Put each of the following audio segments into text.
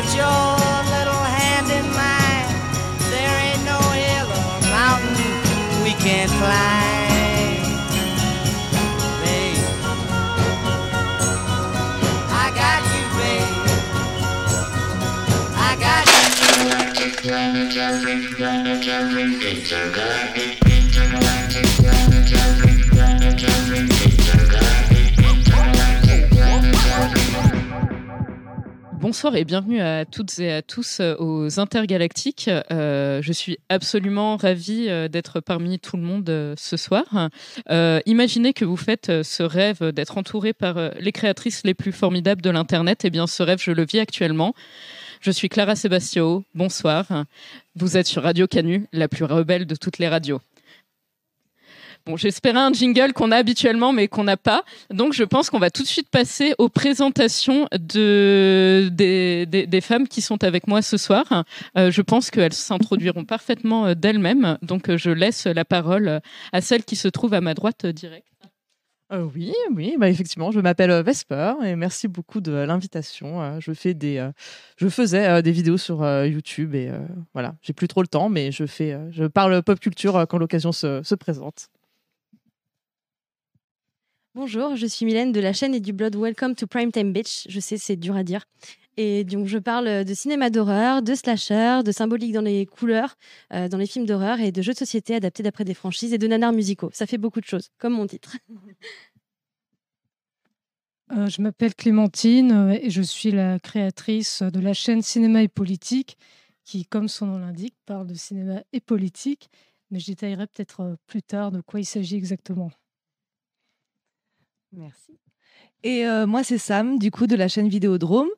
put your little hand in mine. There ain't no hill or mountain we can't climb. Babe, I got you, babe. I got you. Bonsoir et bienvenue à toutes et à tous euh, aux Intergalactiques. Euh, je suis absolument ravie euh, d'être parmi tout le monde ce soir. Imaginez que vous faites ce rêve d'être entouré par les créatrices les plus formidables de l'Internet. Eh bien, ce rêve, je le vis actuellement. Je suis Clara Sebastio. Bonsoir. Vous êtes sur Radio Canu, la plus rebelle de toutes les radios. Bon, j'espérais un jingle qu'on a habituellement, mais qu'on n'a pas. Donc, je pense qu'on va tout de suite passer aux présentations de, des, femmes qui sont avec moi ce soir. Euh, je pense qu'elles s'introduiront parfaitement euh, d'elles-mêmes. Donc, euh, je laisse la parole à celle qui se trouve à ma droite directe. Oui, oui, bah effectivement, je m'appelle Vesper et merci beaucoup de l'invitation. Je fais des, je faisais des vidéos sur YouTube et voilà, j'ai plus trop le temps, mais je fais, je parle pop culture quand l'occasion se présente. Bonjour, je suis Mylène de la chaîne et du blog Welcome to Primetime Beach. Je sais, c'est dur à dire. Et donc, je parle de cinéma d'horreur, de slasher, de symbolique dans les couleurs, euh, dans les films d'horreur et de jeux de société adaptés d'après des franchises et de nanars musicaux. Ça fait beaucoup de choses, comme mon titre. Euh, je m'appelle Clémentine euh, et je suis la créatrice de la chaîne Cinéma et Politique, qui, comme son nom l'indique, parle de cinéma et politique. Mais je détaillerai peut-être plus tard de quoi il s'agit exactement. Merci. Et euh, moi, c'est Sam, du coup, de la chaîne Vidéodrome.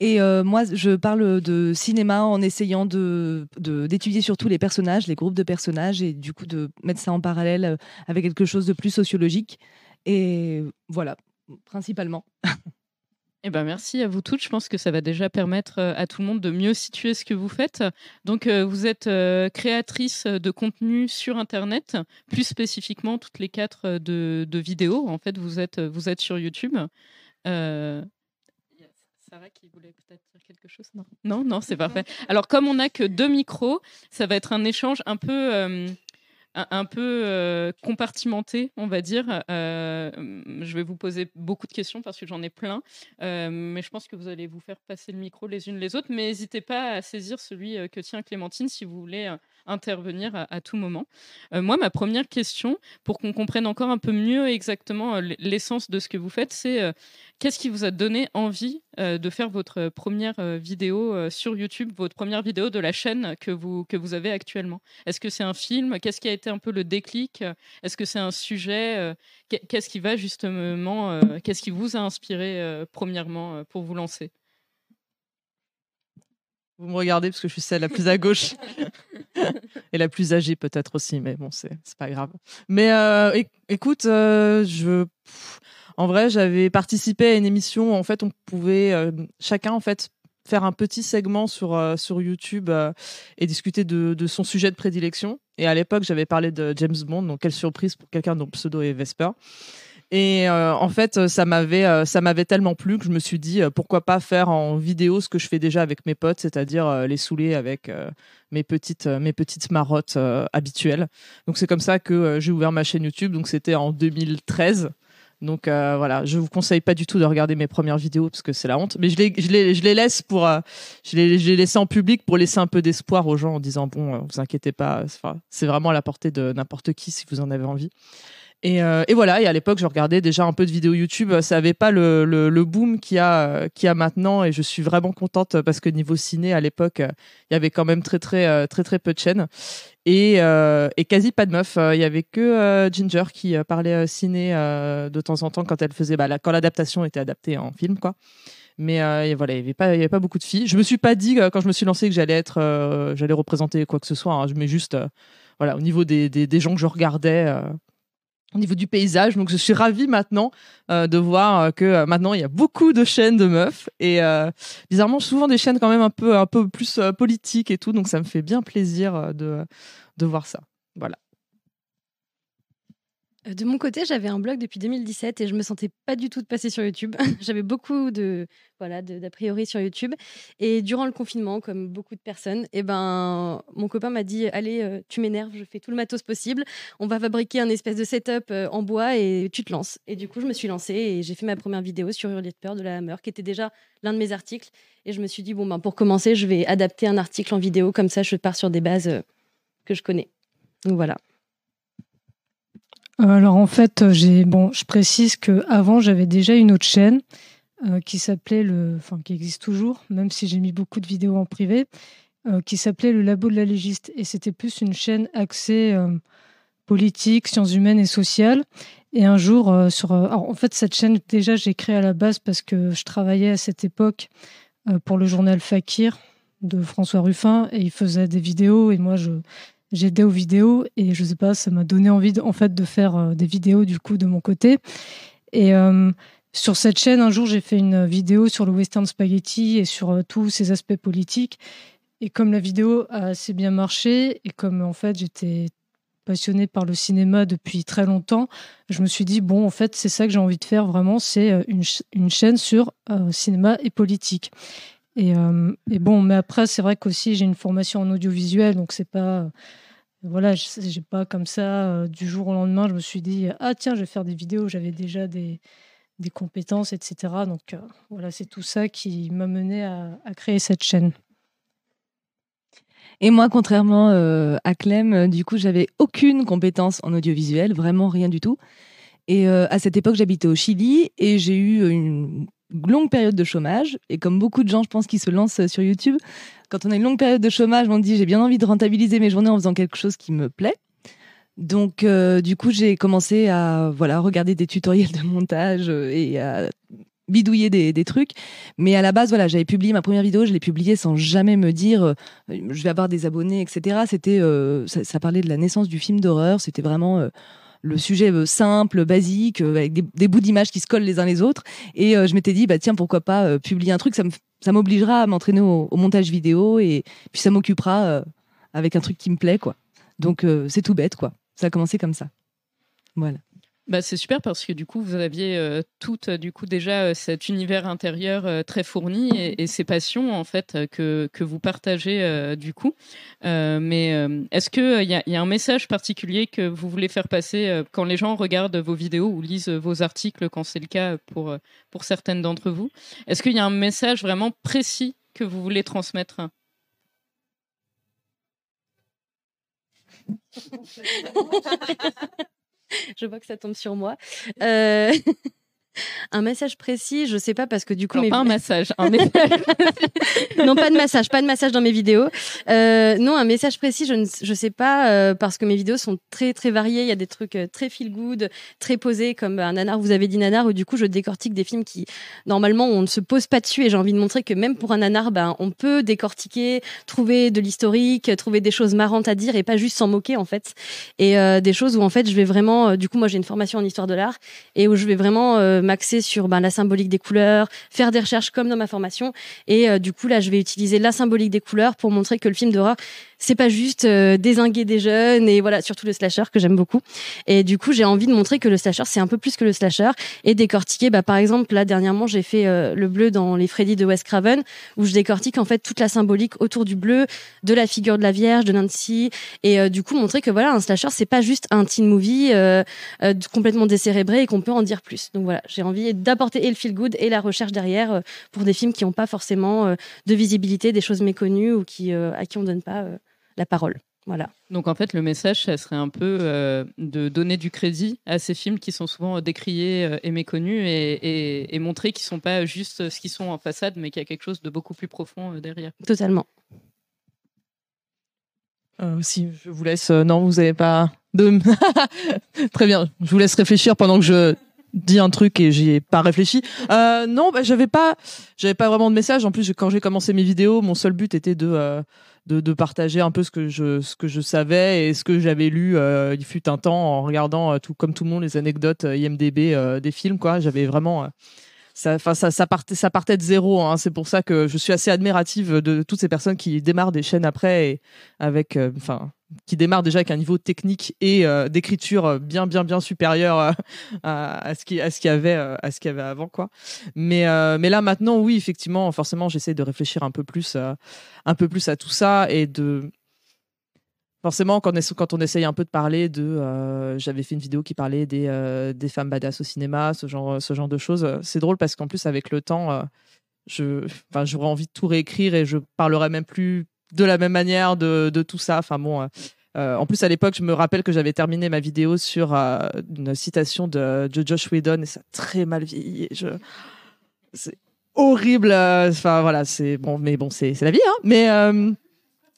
Et euh, moi, je parle de cinéma en essayant de de- d'étudier surtout les personnages, les groupes de personnages, et du coup de mettre ça en parallèle euh, avec quelque chose de plus sociologique. Et voilà, principalement. Eh ben, merci à vous toutes. Je pense que ça va déjà permettre euh, à tout le monde de mieux situer ce que vous faites. Donc, euh, vous êtes euh, créatrice de contenu sur Internet, plus spécifiquement toutes les quatre de, de vidéos. En fait, vous êtes, vous êtes sur YouTube. Euh, Sarah qui voulait peut-être dire quelque chose Non, non, non c'est parfait. Alors, comme on n'a que deux micros, ça va être un échange un peu. euh, un, peu euh, compartimenté, on va dire. Euh, je vais vous poser beaucoup de questions parce que j'en ai plein. Euh, mais je pense que vous allez vous faire passer le micro les unes les autres. Mais n'hésitez pas à saisir celui que tient Clémentine si vous voulez intervenir à, tout moment. Euh, moi, ma première question, pour qu'on comprenne encore un peu mieux exactement euh, l'essence de ce que vous faites, c'est euh, qu'est-ce qui vous a donné envie de faire votre première vidéo sur YouTube, votre première vidéo de la chaîne que vous, que vous avez actuellement? Est-ce que c'est un film? Qu'est-ce qui a été un peu le déclic? Est-ce que c'est un sujet Qu'est- Qu'est-ce qui va justement, qu'est-ce qui vous a inspiré premièrement pour vous lancer? Vous me regardez parce que je suis celle la plus à gauche et la plus âgée peut-être aussi, mais bon, c'est pas grave. Mais euh, éc- écoute, euh, je, pff, en vrai, j'avais participé à une émission. où, En fait, on pouvait euh, chacun en fait faire un petit segment sur euh, sur YouTube euh, et discuter de, de son sujet de prédilection. Et à l'époque, j'avais parlé de James Bond, donc quelle surprise pour quelqu'un dont le pseudo est Vesper. Et euh, en fait, ça m'avait, euh, ça m'avait tellement plu que je me suis dit euh, pourquoi pas faire en vidéo ce que je fais déjà avec mes potes, c'est-à-dire les saouler avec mes petites, mes petites marottes habituelles. Donc c'est comme ça que j'ai ouvert ma chaîne YouTube. Donc c'était en 2013. Donc voilà, je vous conseille pas du tout de regarder mes premières vidéos parce que c'est la honte. Mais je les, je les, je les laisse pour, je les, je les laisse en public pour laisser un peu d'espoir aux gens en disant bon, vous inquiétez pas, c'est vraiment à la portée de n'importe qui si vous en avez envie. Et, euh, et voilà, et à l'époque, je regardais déjà un peu de vidéos YouTube. Ça avait pas le, le, le boom qu'il y, a, euh, qu'il y a maintenant. Et je suis vraiment contente parce que niveau ciné, à l'époque, euh, il y avait quand même très, très, euh, très, très peu de chaînes. Et, euh, et quasi pas de meufs. Il y avait que Ginger qui parlait ciné de temps en temps quand elle faisait, bah, la- quand l'adaptation était adaptée en film, quoi. Mais euh, voilà, il n'y avait, avait pas beaucoup de filles. Je me suis pas dit, quand je me suis lancée, que j'allais être, euh, j'allais représenter quoi que ce soit. hein. Je mets juste, voilà, au niveau des, des, gens que je regardais, au niveau du paysage. Donc, je suis ravie maintenant euh, de voir euh, que euh, maintenant, il y a beaucoup de chaînes de meufs. Et bizarrement, souvent des chaînes quand même un peu, un peu plus politiques et tout. Donc, ça me fait bien plaisir de, de voir ça. Voilà. Euh, De mon côté, j'avais un blog depuis 2017 et je me sentais pas du tout de passer sur YouTube. j'avais beaucoup de voilà d'a priori sur YouTube et durant le confinement, comme beaucoup de personnes, et ben mon copain m'a dit allez, euh, tu m'énerves, je fais tout le matos possible. On va fabriquer un espèce de setup euh, en bois et tu te lances. Et du coup, je me suis lancée et j'ai fait ma première vidéo sur Hurler de peur de la Hammer, qui était déjà l'un de mes articles. Et je me suis dit bon ben pour commencer, je vais adapter un article en vidéo comme ça, je pars sur des bases que je connais. Donc voilà. Euh, Alors en fait, je précise que avant j'avais déjà une autre chaîne euh, qui s'appelait le, enfin qui existe toujours, même si j'ai mis beaucoup de vidéos en privé, euh, qui s'appelait le Labo de la légiste et c'était plus une chaîne axée politique, sciences humaines et sociales. Et un jour sur, alors, en fait cette chaîne déjà j'ai créé à la base parce que je travaillais à cette époque pour le journal Fakir de François Ruffin et il faisait des vidéos et moi je j'aidais aux vidéos et je sais pas, ça m'a donné envie de, en fait de faire euh, des vidéos du coup de mon côté. Et euh, sur cette chaîne, un jour, j'ai fait une vidéo sur le western spaghetti et sur euh, tous ses aspects politiques. Et comme la vidéo a assez bien marché et comme en fait j'étais passionnée par le cinéma depuis très longtemps, je me suis dit bon en fait c'est ça que j'ai envie de faire vraiment, c'est une, une chaîne sur cinéma et politique. Et, et bon, mais après c'est vrai qu'aussi j'ai une formation en audiovisuel, donc c'est pas voilà, j'ai pas comme ça euh, du jour au lendemain, je me suis dit ah tiens je vais faire des vidéos, j'avais déjà des compétences, etc. Donc euh, voilà, c'est tout ça qui m'a mené à, créer cette chaîne. Et moi, contrairement euh, à Clem, du coup, j'avais aucune compétence en audiovisuel, vraiment rien du tout. Et à cette époque, j'habitais au Chili et j'ai eu une longue période de chômage. Et comme beaucoup de gens, je pense, qui se lancent euh, sur YouTube, quand on a une longue période de chômage, on dit j'ai bien envie de rentabiliser mes journées en faisant quelque chose qui me plaît. Donc, euh, du coup, j'ai commencé à voilà regarder des tutoriels de montage euh, et à bidouiller des, trucs. Mais à la base, voilà, j'avais publié ma première vidéo, je l'ai publiée sans jamais me dire je vais avoir des abonnés, etc. C'était, ça, parlait de la naissance du film d'horreur. C'était vraiment le sujet euh, simple, basique, euh, avec des, bouts d'images qui se collent les uns les autres. Et euh, je m'étais dit, bah tiens, pourquoi pas publier un truc Ça ça m'obligera à m'entraîner au, montage vidéo et puis ça m'occupera avec un truc qui me plaît, quoi. Donc c'est tout bête, quoi. Ça a commencé comme ça. Voilà. Bah, c'est super parce que du coup, vous aviez euh, toutes euh, du coup déjà euh, cet univers intérieur euh, très fourni et, et ces passions en fait que, que vous partagez euh, du coup. Euh, mais euh, est-ce qu'il y, a- y a un message particulier que vous voulez faire passer euh, quand les gens regardent vos vidéos ou lisent vos articles, quand c'est le cas pour, pour certaines d'entre vous? Est-ce qu'il y a un message vraiment précis que vous voulez transmettre? Je vois que ça tombe sur moi. Euh, un message précis, je sais pas parce que du coup Alors, mes- pas un massage, un message. non, pas de massage, pas de massage dans mes vidéos. Euh, non, un message précis, je ne je sais pas, euh, parce que mes vidéos sont très, très variées. Il y a des trucs euh, très feel good, très posés, comme un nanar, vous avez dit nanar, où du coup, je décortique des films qui, normalement, on ne se pose pas dessus. Et j'ai envie de montrer que même pour un nanar, ben, on peut décortiquer, trouver de l'historique, trouver des choses marrantes à dire et pas juste s'en moquer, en fait. Et des choses où, en fait, je vais vraiment, du coup, moi, j'ai une formation en histoire de l'art et où je vais vraiment m'axer sur ben, la symbolique des couleurs, faire des recherches comme dans ma formation. Et euh, du coup, là, je vais utiliser la symbolique des couleurs pour montrer que le film d'horreur, c'est pas juste euh, désinguer des jeunes et voilà, surtout le slasher que j'aime beaucoup. Et du coup, j'ai envie de montrer que le slasher, c'est un peu plus que le slasher et décortiquer. Bah, par exemple, là, dernièrement, j'ai fait euh, le bleu dans les Freddy de Wes Craven où je décortique en fait toute la symbolique autour du bleu, de la figure de la Vierge, de Nancy et du coup montrer que voilà, un slasher, c'est pas juste un teen movie complètement décérébré et qu'on peut en dire plus. Donc voilà, j'ai envie d'apporter et le feel good et la recherche derrière euh, pour des films qui n'ont pas forcément euh, de visibilité, des choses méconnues ou qui, euh, à qui on donne pas euh, la parole. Voilà. Donc en fait, le message, ça serait un peu euh, de donner du crédit à ces films qui sont souvent décriés euh, et méconnus et, et- et montrer qu'ils sont pas juste ce qu'ils sont en façade, mais qu'il y a quelque chose de beaucoup plus profond euh, derrière. Totalement. Euh, si je vous laisse. euh, non, vous avez pas de. Très bien. Je vous laisse réfléchir pendant que je dis un truc et j'y ai pas réfléchi. Euh, non, bah, j'avais pas, j'avais pas vraiment de message. En plus, quand j'ai commencé mes vidéos, mon seul but était de euh, de, de partager un peu ce que je ce que je savais et ce que j'avais lu. euh, il fut un temps en regardant euh, tout comme tout le monde les anecdotes euh, IMDb euh, des films. Quoi, j'avais vraiment ça, ça, ça partait, ça partait de zéro. Hein. C'est pour ça que je suis assez admirative de toutes ces personnes qui démarrent des chaînes après et avec, euh, enfin, qui démarrent déjà avec un niveau technique et euh, d'écriture bien, bien, bien supérieur euh, à, ce qui, à ce qu'il y avait, euh, à ce qu'il y avait avant, quoi. Mais, euh, mais là maintenant, oui, effectivement, forcément, j'essaie de réfléchir un peu plus, euh, un peu plus à tout ça et de forcément quand on, essaye un peu de parler de euh, j'avais fait une vidéo qui parlait des, euh, des femmes badass au cinéma ce genre ce genre de choses euh, c'est drôle parce qu'en plus avec le temps euh, j'aurais envie de tout réécrire et je parlerai même plus de la même manière de, de tout ça enfin bon en plus, à l'époque, je me rappelle que j'avais terminé ma vidéo sur une citation de, de Josh Whedon et ça a très mal vieilli. C'est horrible. Enfin, voilà, c'est bon, mais bon, c'est la vie, hein. Mais,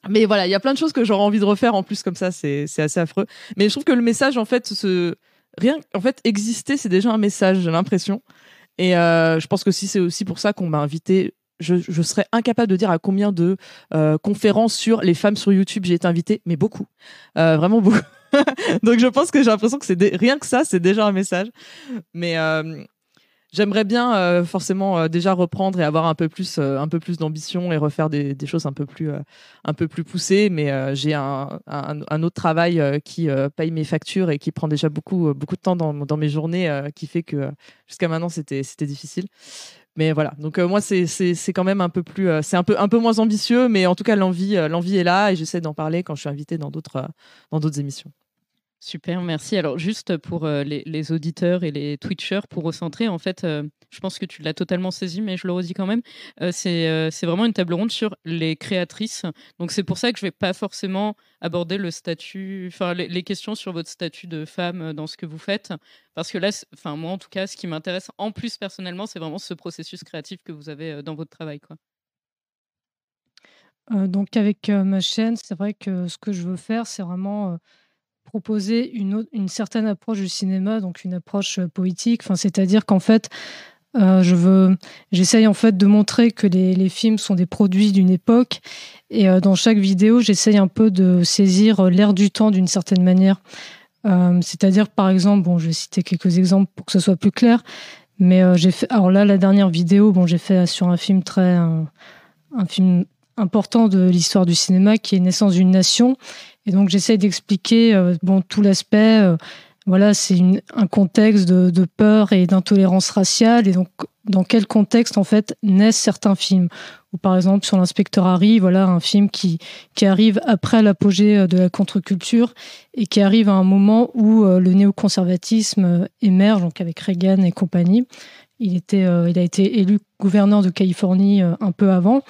mais voilà, il y a plein de choses que j'aurais envie de refaire en plus, comme ça, c'est assez affreux. Mais je trouve que le message, en fait, ce... rien, en fait, exister, c'est déjà un message, j'ai l'impression. Et euh, je pense que si c'est aussi pour ça qu'on m'a invité, je, je serais incapable de dire à combien de euh, conférences sur les femmes sur YouTube j'ai été invitée, mais beaucoup, Euh, vraiment beaucoup. Donc je pense que j'ai l'impression que c'est rien que ça, c'est déjà un message. Mais j'aimerais bien euh, forcément euh, déjà reprendre et avoir un peu plus, euh, un peu plus d'ambition et refaire des, choses un peu plus, un peu plus poussées. Mais j'ai un, autre travail qui paye mes factures et qui prend déjà beaucoup, beaucoup de temps dans, mes journées, qui fait que jusqu'à maintenant c'était, difficile. Mais voilà, donc moi c'est quand même un peu plus c'est un peu un peu moins ambitieux, mais en tout cas l'envie l'envie est là et j'essaie d'en parler quand je suis invitée dans d'autres dans d'autres émissions. Super, merci. Alors, juste pour euh, les, auditeurs et les Twitchers, pour recentrer, en fait, euh, je pense que tu l'as totalement saisi, mais je le redis quand même. euh, c'est vraiment une table ronde sur les créatrices. Donc, c'est pour ça que je vais pas forcément aborder le statut, enfin, les, questions sur votre statut de femme dans ce que vous faites. Parce que là, enfin, moi, en tout cas, ce qui m'intéresse en plus personnellement, c'est vraiment ce processus créatif que vous avez dans votre travail. Donc avec ma chaîne, c'est vrai que ce que je veux faire, c'est vraiment proposer une, autre- une certaine approche du cinéma, donc une approche euh, poétique. Enfin, c'est-à-dire qu'en fait, euh, je veux, j'essaye en fait de montrer que les, films sont des produits d'une époque, et euh, dans chaque vidéo, j'essaye un peu de saisir l'air du temps d'une certaine manière. C'est-à-dire, par exemple, bon, je vais citer quelques exemples pour que ce soit plus clair. Mais j'ai fait, alors là, la dernière vidéo, bon, j'ai fait sur un film très, un film important de l'histoire du cinéma qui est Naissance d'une nation. Et donc j'essaie d'expliquer euh, bon tout l'aspect. euh, voilà, c'est un contexte de, peur et d'intolérance raciale. Et donc dans quel contexte en fait naissent certains films? Ou par exemple sur l'inspecteur Harry, voilà un film qui qui arrive après l'apogée euh, de la contre-culture et qui arrive à un moment où euh, le néoconservatisme émerge, donc avec Reagan et compagnie. Il était, il a été élu gouverneur de Californie un peu avant.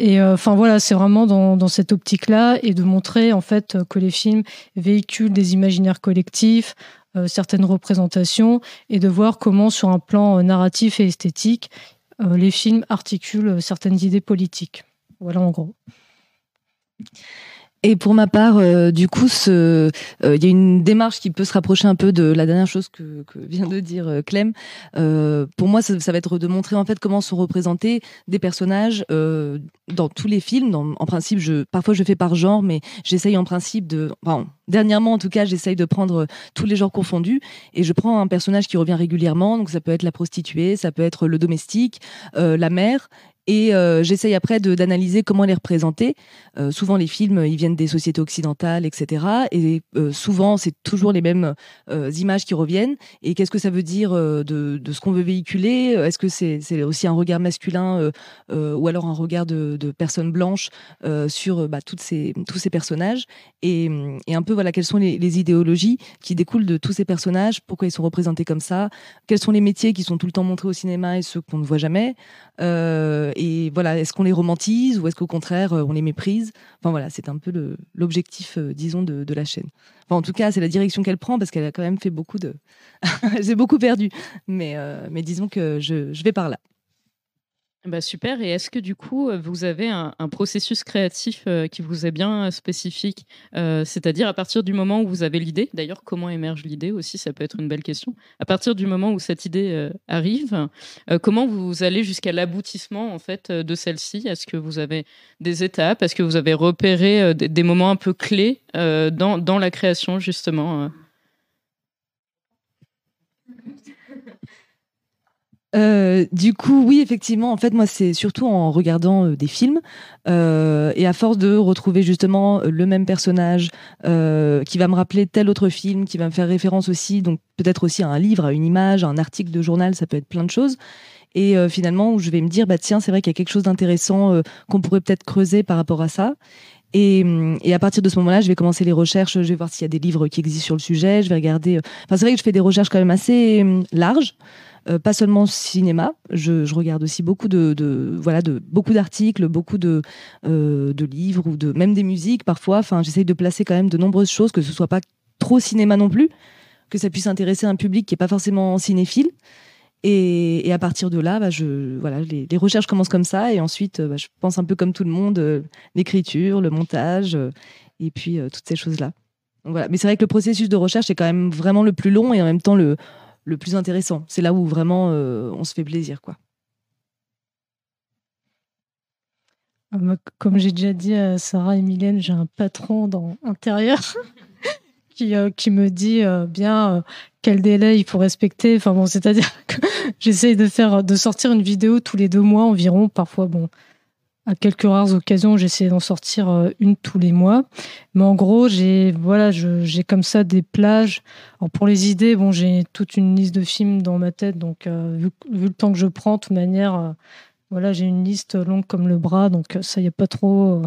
Et euh, enfin voilà, c'est vraiment dans, cette optique-là et de montrer en fait euh, que les films véhiculent des imaginaires collectifs, euh, certaines représentations, et de voir comment sur un plan narratif et esthétique, les films articulent certaines idées politiques. Voilà en gros. Et pour ma part, euh, du coup, euh, il y a une démarche qui peut se rapprocher un peu de la dernière chose que, vient de dire euh, Clem. Pour moi, ça, va être de montrer en fait comment sont représentés des personnages dans tous les films. En principe, parfois je fais par genre, mais j'essaye en principe de, dernièrement en tout cas, j'essaye de prendre tous les genres confondus et je prends un personnage qui revient régulièrement. Donc ça peut être la prostituée, ça peut être le domestique, la mère. Et euh, j'essaye après d'analyser comment elle est représentée. Euh, souvent, les films, ils viennent des sociétés occidentales, etc. Et euh, souvent, c'est toujours les mêmes images qui reviennent. Et qu'est-ce que ça veut dire de, ce qu'on veut véhiculer? Est-ce que c'est aussi un regard masculin ou alors un regard de, de personnes blanches sur bah, toutes ces, tous ces personnages? Et, un peu, voilà, quelles sont les, les idéologies qui découlent de tous ces personnages? Pourquoi ils sont représentés comme ça? Quels sont les métiers qui sont tout le temps montrés au cinéma et ceux qu'on ne voit jamais? Et voilà, est-ce qu'on les romantise ou est-ce qu'au contraire, euh, on les méprise? Enfin voilà, c'est un peu l'objectif, euh, disons, de, de la chaîne. Enfin, en tout cas, c'est la direction qu'elle prend parce qu'elle a quand même fait beaucoup de. J'ai beaucoup perdu, mais euh, mais disons que je, je vais par là. Bah super. Et est-ce que du coup, euh, vous avez un, processus créatif euh, qui vous est bien euh, spécifique C'est-à-dire à partir du moment où vous avez l'idée, d'ailleurs, comment émerge l'idée aussi, ça peut être une belle question. À partir du moment où cette idée arrive, comment vous allez jusqu'à l'aboutissement en fait de celle-ci? Est-ce que vous avez des étapes? Est-ce que vous avez repéré des, des moments un peu clés dans, dans la création justement euh Euh, du coup, oui, effectivement, en fait, moi, c'est surtout en regardant euh, des films euh, et à force de retrouver justement le même personnage qui va me rappeler tel autre film, qui va me faire référence aussi, donc peut-être aussi à un livre, à une image, à un article de journal, ça peut être plein de choses. Et finalement, je vais me dire, bah tiens, c'est vrai qu'il y a quelque chose d'intéressant qu'on pourrait peut-être creuser par rapport à ça. Et, et, à partir de ce moment-là, je vais commencer les recherches. Je vais voir s'il y a des livres qui existent sur le sujet. Je vais regarder. Enfin, c'est vrai que je fais des recherches quand même assez larges. Euh, pas seulement cinéma, je, regarde aussi beaucoup de, voilà de beaucoup d'articles, beaucoup de, euh, de livres ou de même des musiques parfois. Enfin, j'essaye de placer quand même de nombreuses choses, que ce soit pas trop cinéma non plus, que ça puisse intéresser un public qui est pas forcément cinéphile. Et, à partir de là, bah, je, voilà, les, recherches commencent comme ça. Et ensuite, bah, je pense un peu comme tout le monde, euh, l'écriture, le montage, et puis toutes ces choses-là. Voilà. Mais c'est vrai que le processus de recherche est quand même vraiment le plus long et en même temps le, le plus intéressant. C'est là où vraiment euh, on se fait plaisir, quoi. Ah, comme j'ai déjà dit à Sarah et Mylène, j'ai un patron dans intérieur qui, euh, qui me dit euh, bien quel délai il faut respecter. Enfin c'est-à-dire que j'essaye de faire de sortir une vidéo tous les deux mois environ. Parfois, bon, à quelques rares occasions, j'essaie d'en sortir euh, une tous les mois. Mais en gros, j'ai voilà, j'ai comme ça des plages. Alors pour les idées, bon, j'ai toute une liste de films dans ma tête, donc euh, vu, le temps que je prends, de toute manière, euh, voilà, j'ai une liste longue comme le bras, donc ça y a pas trop.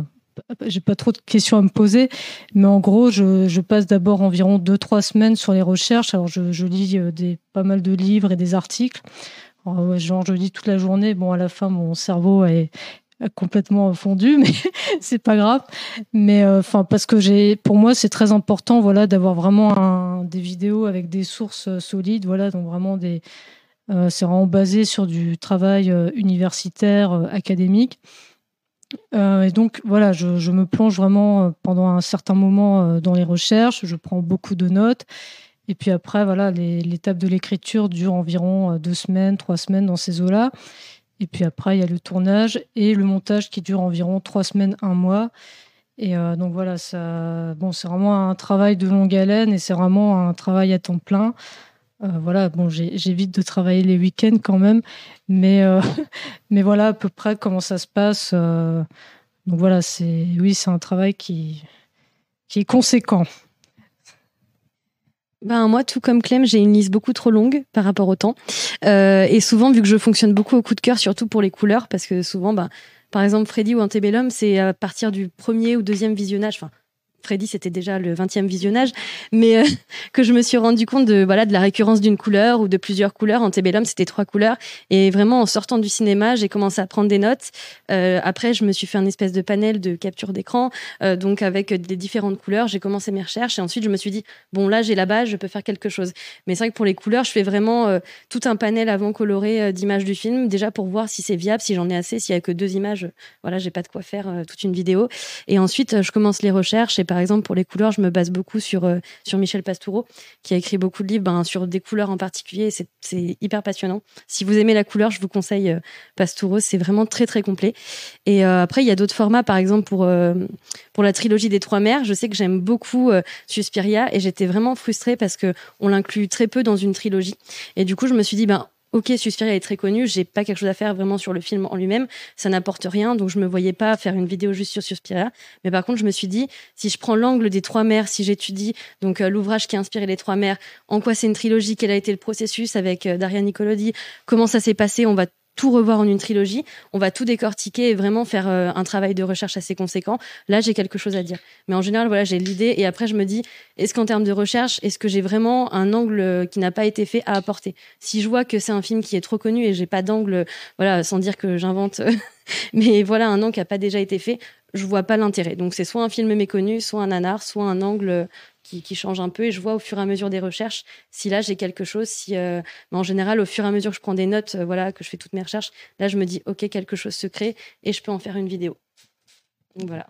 j'ai pas trop de questions à me poser, mais en gros, je, passe d'abord environ 2-3 semaines sur les recherches. Alors, je, lis des, pas mal de livres et des articles. genre, je lis toute la journée. Bon, à la fin, mon cerveau est, complètement fondu, mais c'est pas grave. Mais euh, enfin, parce que j'ai, pour moi, c'est très important, voilà, d'avoir vraiment des vidéos avec des sources euh, solides, voilà, donc vraiment des, euh, c'est vraiment basé sur du travail universitaire, académique. et donc voilà, je, je, me plonge vraiment pendant un certain moment dans les recherches, je prends beaucoup de notes. Et puis après, voilà, l'étape de l'écriture dure environ deux semaines, trois semaines dans ces eaux-là. Et puis après, il y a le tournage et le montage qui dure environ trois semaines, un mois. Et euh, donc voilà, ça, bon, c'est vraiment un travail de longue haleine et c'est vraiment un travail à temps plein. Euh, voilà, bon, j'évite de travailler les week-ends quand même, mais, euh, mais voilà à peu près comment ça se passe. donc voilà, c'est, oui, c'est un travail qui, qui est conséquent. Ben, moi, tout comme Clem, j'ai une liste beaucoup trop longue par rapport au temps. Euh, et souvent, vu que je fonctionne beaucoup au coup de cœur, surtout pour les couleurs, parce que souvent, ben, par exemple, Freddy ou Antebellum, c'est à partir du premier ou deuxième visionnage, enfin, Freddy, c'était déjà le 20e visionnage, mais euh, que je me suis rendu compte de voilà de la récurrence d'une couleur ou de plusieurs couleurs. En Tébellum, c'était trois couleurs. Et vraiment, en sortant du cinéma, j'ai commencé à prendre des notes. Euh, après, je me suis fait un espèce de panel de capture d'écran, euh, donc avec des différentes couleurs. J'ai commencé mes recherches et ensuite, je me suis dit bon, là, j'ai la base, je peux faire quelque chose. Mais c'est vrai que pour les couleurs, je fais vraiment tout un panel avant coloré d'images du film, déjà pour voir si c'est viable, si j'en ai assez. S'il y a que deux images, voilà, j'ai pas de quoi faire toute une vidéo. Et ensuite, je commence les recherches et par exemple, pour les couleurs, je me base beaucoup sur, euh, sur Michel Pastoureau, qui a écrit beaucoup de livres ben, sur des couleurs en particulier. C'est hyper passionnant. Si vous aimez la couleur, je vous conseille euh, Pastoureau. C'est vraiment très, très complet. Et euh, après, il y a d'autres formats. Par exemple, pour, pour la trilogie des Trois Mères, je sais que j'aime beaucoup Suspiria et j'étais vraiment frustrée parce qu'on l'inclut très peu dans une trilogie. Et du coup, je me suis dit, ben, ok, Suspiria est très connu, j'ai pas quelque chose à faire vraiment sur le film en lui-même, ça n'apporte rien, donc je me voyais pas faire une vidéo juste sur Suspiria. Mais par contre, je me suis dit, si je prends l'angle des trois mères, si j'étudie donc euh, l'ouvrage qui a inspiré les trois mères, en quoi c'est une trilogie, quel a été le processus avec euh, Daria Nicolodi, comment ça s'est passé, on va tout revoir en une trilogie, on va tout décortiquer et vraiment faire euh, un travail de recherche assez conséquent. Là, j'ai quelque chose à dire. Mais en général, voilà, j'ai l'idée et après, je me dis, est-ce qu'en termes de recherche, est-ce que j'ai vraiment un angle euh, qui n'a pas été fait à apporter? Si je vois que c'est un film qui est trop connu et j'ai pas d'angle, voilà, sans dire que j'invente, mais voilà, un angle qui n'a pas déjà été fait, je vois pas l'intérêt. Donc, c'est soit un film méconnu, soit un nanar, soit un angle qui, change un peu et je vois au fur et à mesure des recherches si là j'ai quelque chose. Si, euh, mais en général, au fur et à mesure que je prends des notes, euh, voilà, que je fais toutes mes recherches, là je me dis ok quelque chose se crée et je peux en faire une vidéo. Voilà.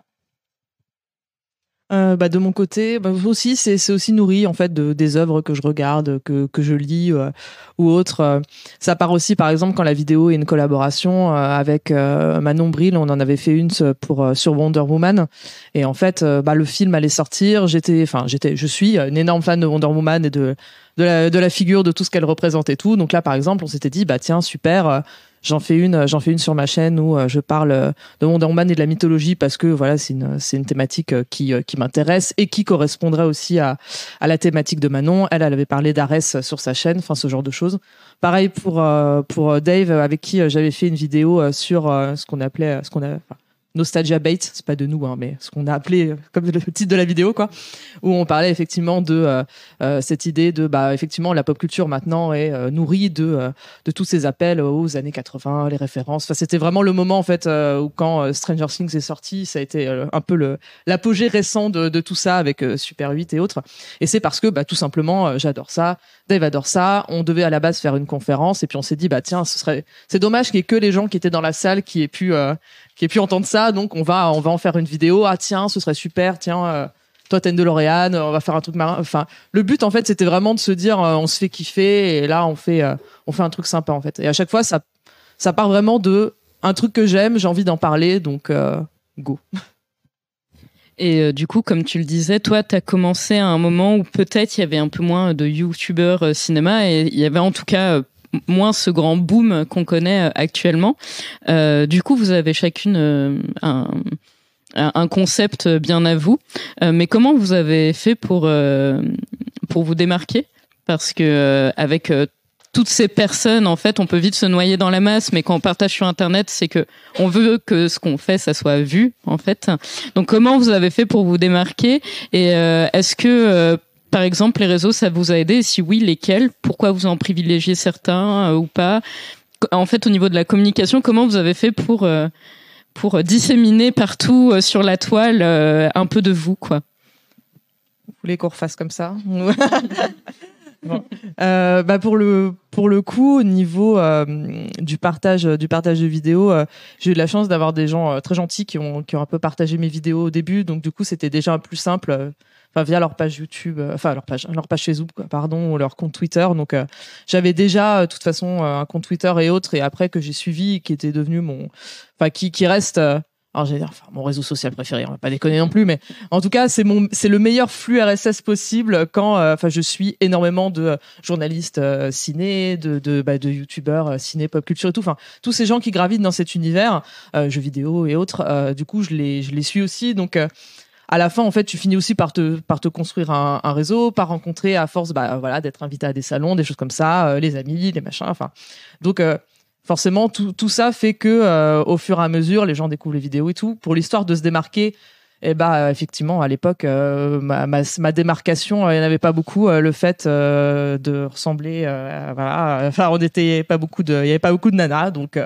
Euh, bah, de mon côté, bah, aussi, c'est aussi nourri en fait de, des œuvres que je regarde, que, que je lis euh, ou autres. Euh, ça part aussi, par exemple, quand la vidéo est une collaboration avec Manon Bril, on en avait fait une pour sur Wonder Woman, et en fait, bah, le film allait sortir. J'étais, enfin, j'étais, je suis une énorme fan de Wonder Woman et de de la, de la figure, de tout ce qu'elle représente et tout. Donc là, par exemple, on s'était dit, bah tiens, super. Euh, J'en fais une, j'en fais une sur ma chaîne où euh, je parle euh, de Wonder et de la mythologie parce que voilà, c'est une, c'est une thématique euh, qui, euh, qui m'intéresse et qui correspondrait aussi à, à la thématique de Manon. Elle, elle avait parlé d'Arès sur sa chaîne, enfin ce genre de choses. Pareil pour euh, pour Dave avec qui euh, j'avais fait une vidéo euh, sur euh, ce qu'on appelait, ce qu'on a enfin, Nostalgia Bait, c'est pas de nous, hein, mais ce qu'on a appelé euh, comme le titre de la vidéo, quoi, où on parlait effectivement de euh, euh, cette idée de, bah, effectivement, la pop culture maintenant est nourrie de de tous ces appels aux années 80, les références. Enfin, c'était vraiment le moment en fait où quand Stranger Things est sorti, ça a été un peu l'apogée récent de, de tout ça avec Super 8 et autres. Et c'est parce que, bah, tout simplement, j'adore ça. Dave adore ça. On devait à la base faire une conférence et puis on s'est dit, bah tiens, ce serait, c'est dommage qu'il y ait que les gens qui étaient dans la salle qui aient pu, qui aient pu entendre ça. Donc on va, on va en faire une vidéo. Ah tiens, ce serait super. Tiens. euh, toi, t'as une DeLorean, on va faire un truc marin. Enfin, le but, en fait, c'était vraiment de se dire, euh, on se fait kiffer, et là, on fait, euh, on fait un truc sympa, en fait. Et à chaque fois, ça, ça part vraiment de un truc que j'aime, j'ai envie d'en parler, donc go. Et du coup, comme tu le disais, toi, tu as commencé à un moment où peut-être il y avait un peu moins de youtubeurs cinéma et il y avait en tout cas moins ce grand boom qu'on connaît euh, actuellement. Euh, du coup, vous avez chacune euh, un, concept bien à vous. Mais comment vous avez fait pour, pour vous démarquer? Parce que avec toutes ces personnes, en fait, on peut vite se noyer dans la masse, mais quand on partage sur Internet, c'est que on veut que ce qu'on fait, ça soit vu, en fait. Donc, comment vous avez fait pour vous démarquer? Et est-ce que, par exemple, les réseaux, ça vous a aidé? Si oui, lesquels? Pourquoi vous en privilégiez certains euh, ou pas? En fait, au niveau de la communication, comment vous avez fait pour euh, pour disséminer partout euh, sur la toile euh, un peu de vous, quoi? Vous voulez qu'on refasse comme ça? Euh, bah pour le pour le coup au niveau euh, du partage du partage de vidéos euh, j'ai eu la chance d'avoir des gens euh, très gentils qui ont qui ont un peu partagé mes vidéos au début. Donc du coup c'était déjà plus simple euh, enfin via leur page YouTube euh, enfin leur page leur page Facebook quoi, pardon ou leur compte Twitter donc euh, j'avais déjà euh, de toute façon un compte Twitter et autres et après que j'ai suivi qui était devenu mon enfin qui qui reste j'allais dire enfin mon réseau social préféré on va pas déconner non plus mais en tout cas, c'est mon, c'est le meilleur flux RSS possible quand, euh, enfin, je suis énormément de journalistes ciné, de, de, bah, de youtubeurs ciné, pop culture et tout. Enfin, tous ces gens qui gravitent dans cet univers, jeux vidéo et autres. du coup, je les, je les suis aussi. Donc, à la fin, en fait, tu finis aussi par te, par te construire un, un réseau, par rencontrer à force, bah, voilà, d'être invité à des salons, des choses comme ça, euh, les amis, les machins. Enfin, donc. euh, Forcément, tout, tout ça fait que, euh, au fur et à mesure, les gens découvrent les vidéos et tout. Pour l'histoire de se démarquer, eh bah euh, effectivement à l'époque euh, ma, ma, ma démarcation euh, il n'y avait pas beaucoup le fait de ressembler voilà enfin on était pas beaucoup de il y avait pas beaucoup de nanas donc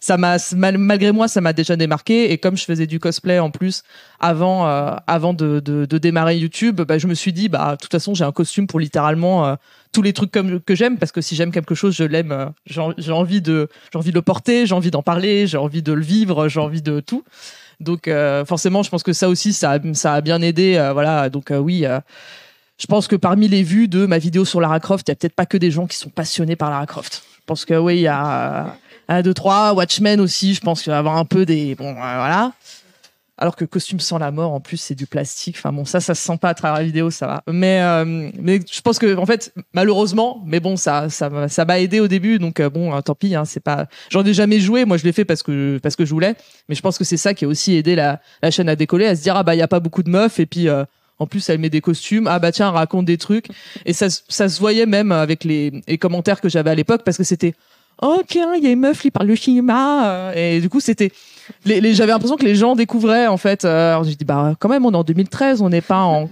ça m'a mal- malgré moi ça m'a déjà démarqué et comme je faisais du cosplay en plus avant avant de, de, démarrer YouTube bah, je me suis dit bah de toute façon j'ai un costume pour littéralement tous les trucs comme que j'aime parce que si j'aime quelque chose je l'aime j'ai envie de j'ai envie de le porter j'ai envie d'en parler j'ai envie de le vivre j'ai envie de tout donc euh, forcément, je pense que ça aussi, ça, ça a bien aidé. euh, voilà, donc euh, oui, je pense que parmi les vues de ma vidéo sur Lara Croft, il y a peut-être pas que des gens qui sont passionnés par Lara Croft. Je pense que oui, il y a un, deux, trois, Watchmen aussi. Je pense qu'il va y avoir un peu des bon, voilà. Alors que costume sans la mort, en plus, c'est du plastique. Enfin bon, ça, ça se sent pas à travers la vidéo, ça va. Mais, euh, mais je pense que, en fait, malheureusement, mais bon, ça, ça, ça m'a aidé au début. Donc euh, bon, hein, tant pis. Hein, c'est pas. J'en ai jamais joué. Moi, je l'ai fait parce que parce que je voulais. Mais je pense que c'est ça qui a aussi aidé la, la chaîne à décoller, à se dire ah bah il y a pas beaucoup de meufs et puis. euh, en plus, elle met des costumes. Ah bah tiens, raconte des trucs. Et ça, ça se voyait même avec les, les commentaires que j'avais à l'époque parce que c'était oh il y a une meuf qui parle de cinéma. euh, Et du coup, c'était les, j'avais l'impression que les gens découvraient en fait. euh, Alors j'ai dit bah quand même, on est en 2013, on n'est pas en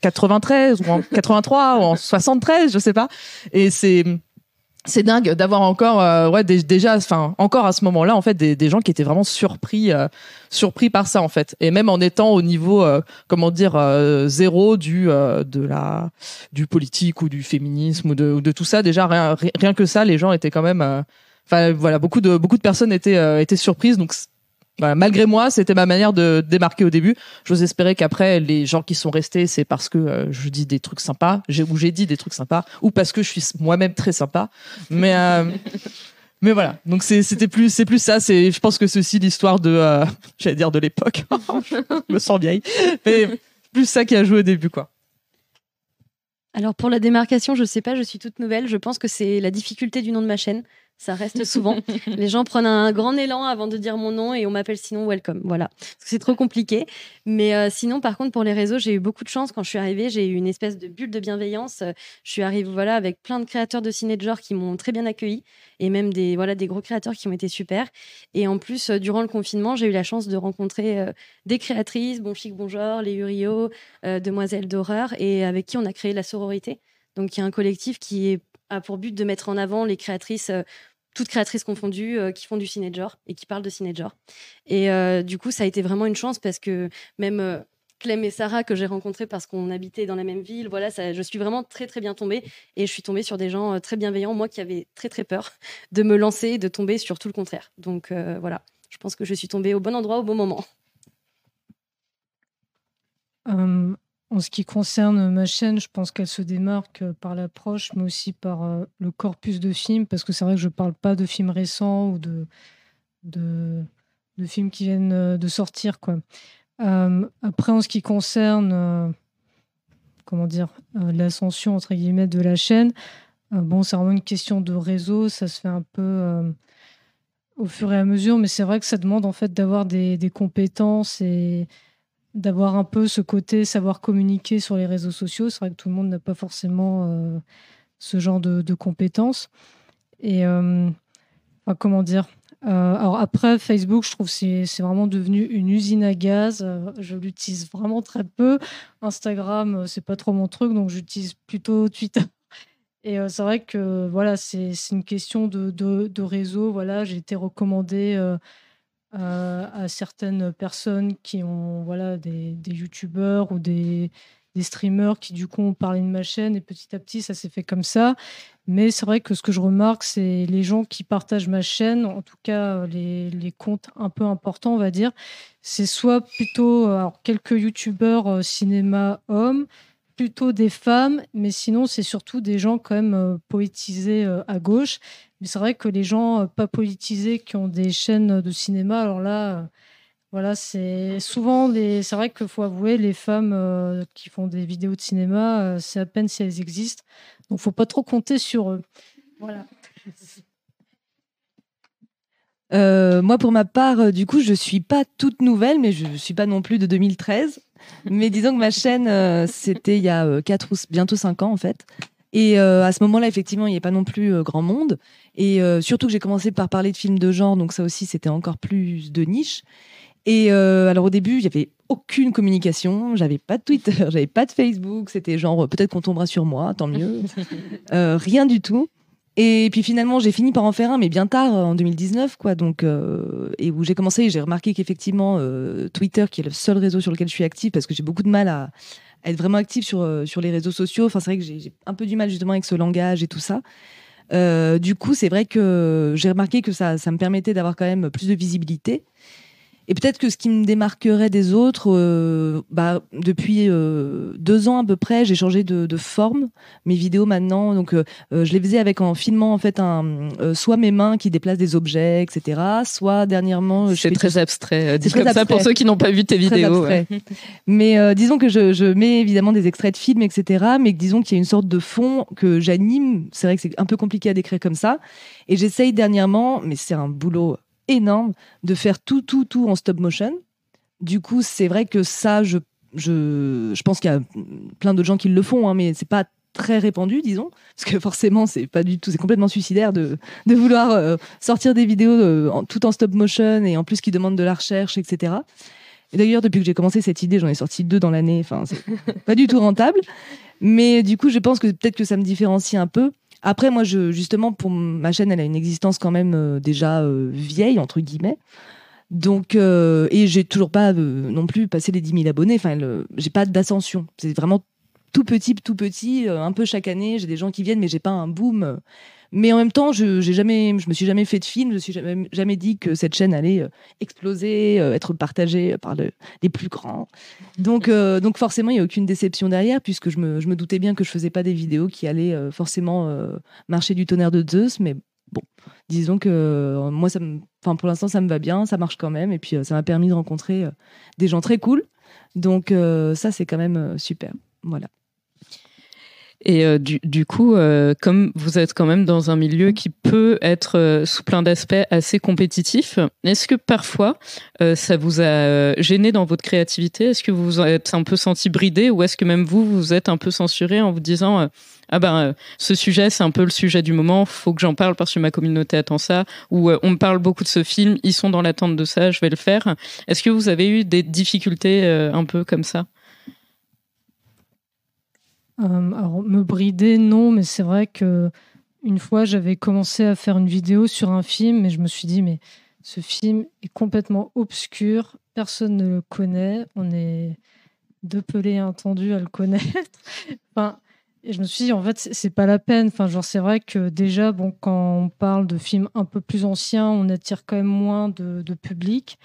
93 ou en 83 ou en 73, je sais pas. Et c'est c'est dingue d'avoir encore euh, ouais dé- déjà enfin encore à ce moment-là en fait des, gens qui étaient vraiment surpris euh, surpris par ça en fait. Et même en étant au niveau euh, comment dire euh, zéro du euh, de la du politique ou du féminisme ou de, ou de tout ça déjà rien ri- rien que ça les gens étaient quand même euh, enfin voilà beaucoup de beaucoup de personnes étaient étaient surprises. Donc Malgré moi, c'était ma manière de démarquer au début. J'ose espérer qu'après, les gens qui sont restés, c'est parce que euh, je dis des trucs sympas, ou j'ai dit des trucs sympas, ou parce que je suis moi-même très sympa. Mais, euh, mais voilà. Donc c'était plus, c'est plus ça. C'est, je pense que c'est aussi l'histoire de, euh, j'allais dire de l'époque. je me sens vieille. Mais plus ça qui a joué au début, quoi. Alors pour la démarcation, je sais pas, je suis toute nouvelle. Je pense que c'est la difficulté du nom de ma chaîne. Ça reste souvent. Les gens prennent un grand élan avant de dire mon nom et on m'appelle sinon Welcome. Voilà. C'est trop compliqué. Mais euh, sinon, par contre, pour les réseaux, j'ai eu beaucoup de chance quand je suis arrivée. J'ai eu une espèce de bulle de bienveillance. Je suis arrivée voilà, avec plein de créateurs de ciné de genre qui m'ont très bien accueillie et même des, voilà, des gros créateurs qui ont été super. Et en plus, euh, durant le confinement, j'ai eu la chance de rencontrer euh, des créatrices, Bon Chic, Bon Genre, Les Urios, euh, Demoiselles d'horreur, et avec qui on a créé la sororité. Donc, il y a un collectif qui est- a pour but de mettre en avant les créatrices, euh, toutes créatrices confondues, euh, qui font du ciné de genre et qui parlent de ciné de genre. Et euh, du coup, ça a été vraiment une chance parce que même Clem et Sarah, que j'ai rencontrés parce qu'on habitait dans la même ville, voilà, je suis vraiment très, très bien tombée. Et je suis tombée sur des gens très bienveillants, moi qui avais très, très peur de me lancer de tomber sur tout le contraire. Donc voilà, je pense que je suis tombée au bon endroit au bon moment. En ce qui concerne ma chaîne, je pense qu'elle se démarque par l'approche, mais aussi par euh, le corpus de films, parce que c'est vrai que je ne parle pas de films récents ou de, de, films qui viennent euh, de sortir. Quoi. Euh, après, en ce qui concerne comment dire, l'ascension entre guillemets de la chaîne, bon, c'est vraiment une question de réseau, ça se fait un peu au fur et à mesure, mais c'est vrai que ça demande en fait d'avoir des, des compétences et d'avoir un peu ce côté savoir communiquer sur les réseaux sociaux. C'est vrai que tout le monde n'a pas forcément euh, ce genre de, de compétences. Et euh, comment dire Euh, Alors après, Facebook, je trouve que c'est vraiment devenu une usine à gaz. Je l'utilise vraiment très peu. Instagram, c'est pas trop mon truc, donc j'utilise plutôt Twitter. Et c'est vrai que voilà, c'est c'est une question de, de, de réseau. Voilà, j'ai été recommandée euh, à certaines personnes qui ont voilà, des, des youtubeurs ou des, streamers qui du coup ont parlé de ma chaîne et petit à petit ça s'est fait comme ça. Mais c'est vrai que ce que je remarque, c'est les gens qui partagent ma chaîne, en tout cas euh, les, comptes un peu importants, on va dire, c'est soit plutôt euh, quelques youtubeurs cinéma hommes, plutôt des femmes, mais sinon c'est surtout des gens quand même poétisés à gauche. C'est vrai que les gens euh, pas politisés qui ont des chaînes de cinéma, alors là, euh, voilà, c'est souvent des. C'est vrai qu'il faut avouer, les femmes euh, qui font des vidéos de cinéma, c'est à peine si elles existent. Donc, faut pas trop compter sur eux. Voilà. Moi, pour ma part, du coup, je suis pas toute nouvelle, mais je suis pas non plus de 2013. mais disons que ma chaîne, c'était il y a 4 ou bientôt 5 ans, en fait. Et euh, à ce moment-là, effectivement, il n'y avait pas non plus euh, grand monde. Et euh, surtout que j'ai commencé par parler de films de genre, donc ça aussi, c'était encore plus de niche. Et alors au début, il y avait aucune communication, j'avais pas de Twitter, j'avais pas de Facebook, c'était genre peut-être qu'on tombera sur moi, tant mieux. Rien du tout. Et puis finalement, j'ai fini par en faire un, mais bien tard, en 2019, quoi. Donc, euh, et où j'ai commencé, j'ai remarqué qu'effectivement, euh, Twitter, qui est le seul réseau sur lequel je suis active, parce que j'ai beaucoup de mal à être vraiment active sur, euh, sur les réseaux sociaux. Enfin, c'est vrai que j'ai un peu du mal justement avec ce langage et tout ça. Euh, du coup, c'est vrai que j'ai remarqué que ça, ça me permettait d'avoir quand même plus de visibilité. Et peut-être que ce qui me démarquerait des autres, euh, bah, depuis euh, deux ans à peu près, j'ai changé de, de forme. Mes vidéos maintenant, donc euh, euh, je les faisais avec en filmant en fait un, euh, soit mes mains qui déplacent des objets, etc. Soit dernièrement, je C'est très abstrait. euh, très comme ça pour ceux qui n'ont pas vu tes vidéos. ouais. Mais euh, disons que je, je mets évidemment des extraits de films, etc. Mais que disons qu'il y a une sorte de fond que j'anime. C'est vrai que c'est un peu compliqué à décrire comme ça. Et j'essaye dernièrement, mais c'est un boulot énorme, de faire tout, tout, tout en stop motion. Du coup, c'est vrai que ça, je, je, je pense qu'il y a plein d'autres gens qui le font, hein, mais c'est pas très répandu, disons, parce que forcément, c'est pas du tout, c'est complètement suicidaire de, de vouloir euh, sortir des vidéos euh, en- tout en stop motion et en plus qui demandent de la recherche, etc. Et d'ailleurs, depuis que j'ai commencé cette idée, j'en ai sorti deux dans l'année. Enfin, c'est pas du tout rentable. Mais du coup, je pense que peut-être que ça me différencie un peu. Après, moi, justement, pour ma chaîne, elle a une existence quand même euh, déjà euh, vieille, entre guillemets. Donc, euh, et j'ai toujours pas non plus passé les 10 000 abonnés. Enfin, j'ai pas d'ascension. C'est vraiment tout petit, tout petit, euh, un peu chaque année. J'ai des gens qui viennent, mais j'ai pas un boom. Mais en même temps, je j'ai jamais, je me suis jamais fait de film. Je me suis jamais, jamais dit que cette chaîne allait euh, exploser, euh, être partagée par le- les plus grands. Donc, donc forcément, il y a aucune déception derrière, puisque je me, je me doutais bien que je faisais pas des vidéos qui allaient forcément marcher du tonnerre de Zeus. Mais bon, disons que moi, ça me, pour l'instant, ça me va bien, ça marche quand même, et puis ça m'a permis de rencontrer des gens très cool. Donc ça, c'est quand même super. Voilà. Et euh, du, du coup, euh, comme vous êtes quand même dans un milieu qui peut être euh, sous plein d'aspects assez compétitif, est-ce que parfois euh, ça vous a euh, gêné dans votre créativité? Est-ce que vous vous êtes un peu senti bridé ou est-ce que même vous vous êtes un peu censuré en vous disant euh, ah ben ce sujet c'est un peu le sujet du moment, faut que j'en parle parce que ma communauté attend ça ou on me parle beaucoup de ce film, ils sont dans l'attente de ça, je vais le faire. Est-ce que vous avez eu des difficultés un peu comme ça? Alors, me brider, non, mais c'est vrai que une fois, j'avais commencé à faire une vidéo sur un film et je me suis dit, mais ce film est complètement obscur, personne ne le connaît, on est deux pelés entendus à le connaître. enfin, et je me suis dit, en fait, c'est pas la peine. Enfin, genre, c'est vrai que déjà, bon, quand on parle de films un peu plus anciens, on attire quand même moins de, de public.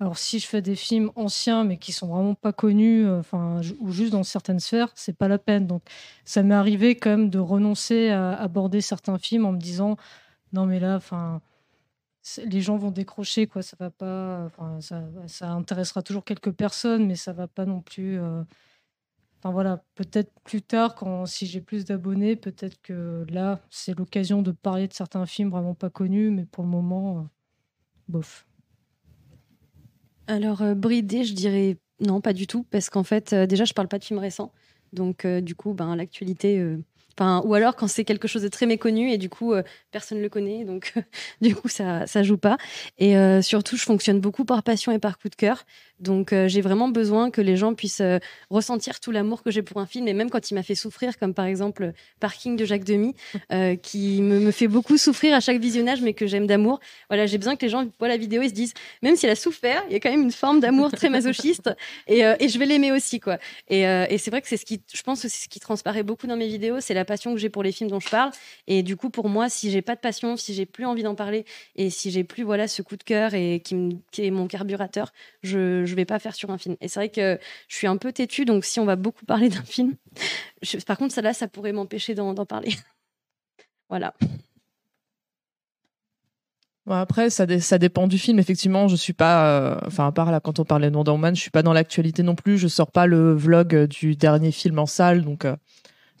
Alors, si je fais des films anciens, mais qui sont vraiment pas connus, euh, enfin, ou juste dans certaines sphères, c'est pas la peine. Donc, ça m'est arrivé quand même de renoncer à aborder certains films en me disant, non, mais là, enfin, les gens vont décrocher, quoi. Ça va pas, ça, ça intéressera toujours quelques personnes, mais ça va pas non plus. euh, Enfin voilà, peut-être plus tard, quand si j'ai plus d'abonnés, peut-être que là, c'est l'occasion de parler de certains films vraiment pas connus, mais pour le moment, euh, bof. Alors, euh, bridé, je dirais non, pas du tout, parce qu'en fait, euh, déjà, je parle pas de films récents. Donc, euh, du coup, ben, l'actualité. Enfin, ou alors quand c'est quelque chose de très méconnu et du coup euh, personne ne le connaît, donc du coup ça ça joue pas. Et euh, surtout, je fonctionne beaucoup par passion et par coup de cœur, donc euh, j'ai vraiment besoin que les gens puissent ressentir tout l'amour que j'ai pour un film et même quand il m'a fait souffrir, comme par exemple Parking de Jacques Demy, qui me, me fait beaucoup souffrir à chaque visionnage, mais que j'aime d'amour. Voilà, j'ai besoin que les gens voient la vidéo et se disent même si elle a souffert, il y a quand même une forme d'amour très masochiste et, et je vais l'aimer aussi quoi. Et, et c'est vrai que c'est ce qui, je pense c'est ce qui transparaît beaucoup dans mes vidéos, c'est la passion que j'ai pour les films dont je parle. Et du coup, pour moi, si j'ai pas de passion, si j'ai plus envie d'en parler et si j'ai plus voilà ce coup de cœur et qui, est mon carburateur, je je vais pas faire sur un film. Et c'est vrai que je suis un peu têtue, donc si on va beaucoup parler d'un film, je- par contre ça là, ça pourrait m'empêcher d'en parler. voilà. Après, ça, ça dépend du film. Effectivement, je suis pas. euh, Enfin, à part là, quand on parlait de Wonder Woman, je suis pas dans l'actualité non plus. Je sors pas le vlog du dernier film en salle, donc euh,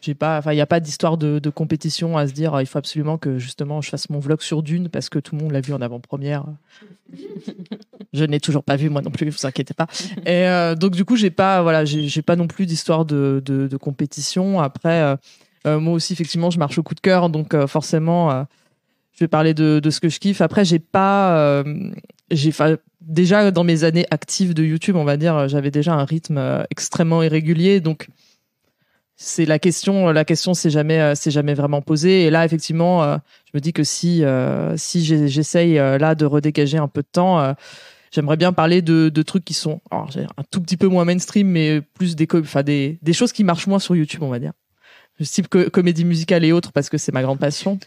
j'ai pas. Enfin, il n'y a pas d'histoire de, de compétition à se dire. il faut absolument que justement je fasse mon vlog sur Dune parce que tout le monde l'a vu en avant-première. je n'ai toujours pas vu moi non plus. Vous inquiétez pas. Et euh, donc du coup, j'ai pas. Voilà, j'ai pas non plus d'histoire de, de, de compétition. Après, euh, euh, moi aussi, effectivement, je marche au coup de cœur, donc forcément. je vais parler de, de ce que je kiffe. Après, j'ai pas, euh, j'ai, déjà dans mes années actives de YouTube, on va dire, j'avais déjà un rythme euh, extrêmement irrégulier, donc c'est la question. La question, c'est jamais, euh, c'est jamais vraiment posée. Et là, effectivement, euh, je me dis que si, euh, si j'essaye euh, là de redégager un peu de temps. euh, J'aimerais bien parler de, de trucs qui sont alors, un tout petit peu moins mainstream, mais plus des, enfin, des, des choses qui marchent moins sur YouTube, on va dire. Type co- comédie musicale et autres, parce que c'est ma grande passion.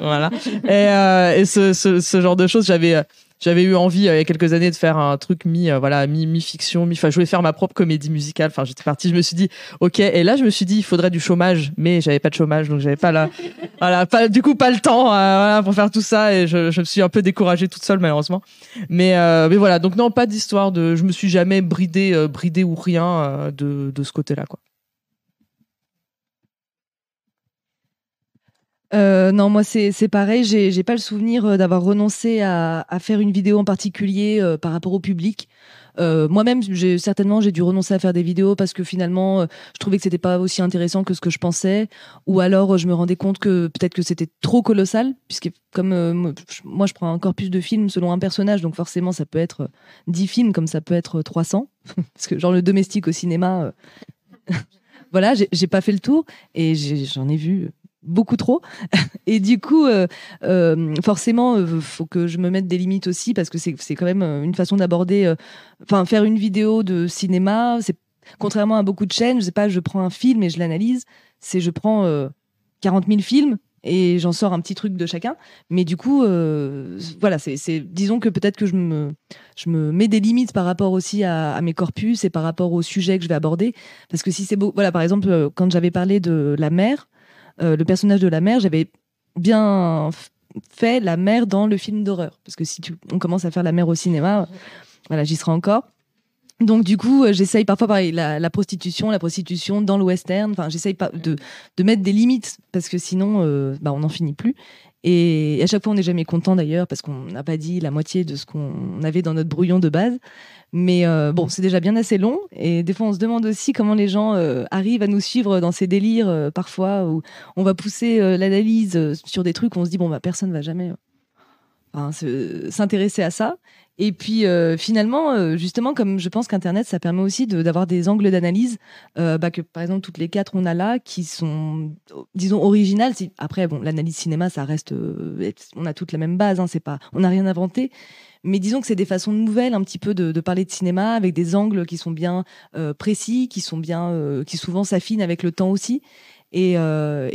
Voilà. Et, euh, et ce, ce, ce genre de choses, j'avais euh, j'avais eu envie euh, il y a quelques années de faire un truc mi euh, voilà mi mi fiction mi enfin je voulais faire ma propre comédie musicale. Enfin j'étais partie je me suis dit ok. Et là je me suis dit il faudrait du chômage mais j'avais pas de chômage donc j'avais pas la voilà pas du coup pas le temps euh, voilà, pour faire tout ça. Et je, je me suis un peu découragée toute seule malheureusement. Mais euh, mais voilà. Donc non pas d'histoire de je me suis jamais bridée bridée ou rien euh, de de ce côté là quoi Euh, non, moi c'est pareil. J'ai pas le souvenir euh, d'avoir renoncé à, à faire une vidéo en particulier euh, par rapport au public. Euh, Moi-même, certainement j'ai dû renoncer à faire des vidéos parce que finalement, euh, je trouvais que c'était pas aussi intéressant que ce que je pensais, ou alors euh, je me rendais compte que peut-être que c'était trop colossal, puisque comme moi, je- prends un corpus de films selon un personnage, donc forcément ça peut être euh, 10 films comme ça peut être 300, parce que genre le domestique au cinéma. Voilà, j'ai pas fait le tour et j'en ai vu beaucoup trop. Et du coup, euh, euh, forcément, euh, faut que je me mette des limites aussi parce que c'est quand même euh, une façon d'aborder. Enfin, faire une vidéo de cinéma, c'est contrairement à beaucoup de chaînes, je sais pas, je prends un film et je l'analyse. C'est je prends euh, 40 000 films et j'en sors un petit truc de chacun. Mais du coup, voilà, c'est, disons que peut-être que je me, je me mets des limites par rapport aussi à, à mes corpus et par rapport au sujet que je vais aborder. Parce que si c'est beau, voilà, par exemple, quand j'avais parlé de la mère, euh, le personnage de la mère, j'avais bien fait la mère dans le film d'horreur. Parce que si on commence à faire la mère au cinéma, voilà, j'y serai encore. Donc du coup, euh, j'essaye parfois pareil, la, prostitution, la prostitution dans le western. Enfin, j'essaye de, de mettre des limites parce que sinon, euh, bah, on n'en finit plus. Et à chaque fois, on n'est jamais content d'ailleurs parce qu'on n'a pas dit la moitié de ce qu'on avait dans notre brouillon de base. Mais euh, bon, c'est déjà bien assez long. Et des fois, on se demande aussi comment les gens euh, arrivent à nous suivre dans ces délires euh, parfois où on va pousser l'analyse sur des trucs où on se dit bon bah personne va jamais s'intéresser à ça. Et puis euh, finalement, euh, justement, comme je pense qu'Internet, ça permet aussi d'avoir des angles d'analyse euh, bah, que par exemple toutes les quatre on a là, qui sont, disons, originales. Après, bon, l'analyse cinéma, ça reste, on a toutes la même base, hein, pas, on n'a rien inventé. Mais disons que c'est des façons nouvelles un petit peu de, parler de cinéma avec des angles qui sont bien précis, qui sont bien, qui souvent s'affinent avec le temps aussi. Et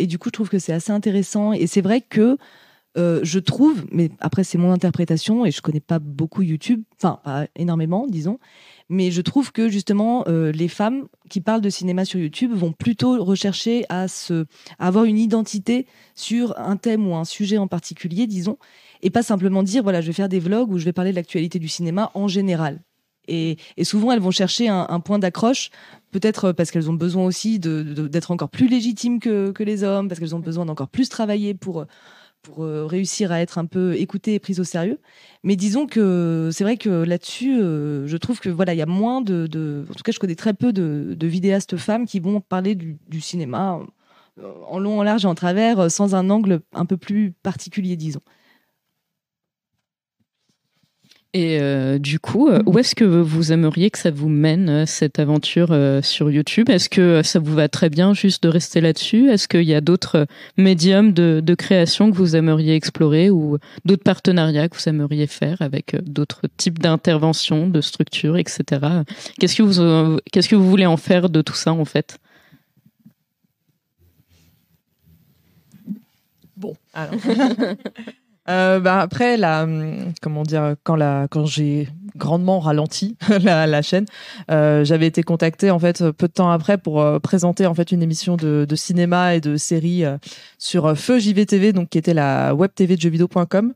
du coup, je trouve que c'est assez intéressant. Et c'est vrai que euh, je trouve, mais après c'est mon interprétation et je connais pas beaucoup YouTube, enfin pas énormément, disons, mais je trouve que justement euh, les femmes qui parlent de cinéma sur YouTube vont plutôt rechercher à se, avoir une identité sur un thème ou un sujet en particulier, disons, et pas simplement dire voilà je vais faire des vlogs où je vais parler de l'actualité du cinéma en général. Et, souvent elles vont chercher un, point d'accroche, peut-être parce qu'elles ont besoin aussi d'être encore plus légitimes que, que les hommes, parce qu'elles ont besoin d'encore plus travailler pour pour euh, réussir à être un peu écoutée et prise au sérieux. Mais disons que c'est vrai que là-dessus, euh, je trouve que voilà, il y a moins de, en tout cas, je connais très peu de, vidéastes femmes qui vont parler du, cinéma euh, en long, en large et en travers, sans un angle un peu plus particulier, disons. Et euh, du coup, euh, où est-ce que vous aimeriez que ça vous mène, euh, cette aventure euh, sur YouTube? Est-ce que euh, ça vous va très bien juste de rester là-dessus? Est-ce qu'il y a d'autres médiums de, de création que vous aimeriez explorer ou d'autres partenariats que vous aimeriez faire avec d'autres types d'interventions, de structures, etc. Qu'est-ce que vous, qu'est-ce que vous voulez en faire de tout ça en fait? Bon, alors. Euh, bah après, la, hum, comment dire, quand, la, quand j'ai grandement ralenti la, la chaîne, euh, j'avais été contactée en fait peu de temps après pour euh, présenter en fait une émission de, de cinéma et de séries euh, sur euh, Feu JVTV, donc qui était la web TV de jeuxvideo.com.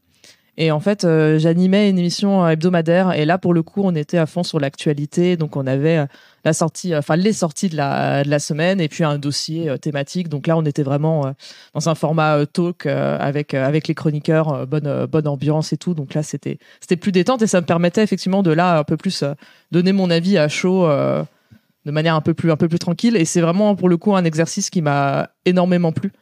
Et en fait, euh, j'animais une émission euh, hebdomadaire. Et là, pour le coup, on était à fond sur l'actualité. Donc, on avait euh, la sortie, enfin les sorties de la, de la semaine, et puis un dossier thématique. Donc là, on était vraiment dans un format talk avec avec les chroniqueurs, bonne bonne ambiance et tout. Donc là, c'était c'était plus détente et ça me permettait effectivement de là un peu plus donner mon avis à chaud. de manière un peu plus un peu plus tranquille et c'est vraiment pour le coup un exercice qui m'a énormément plu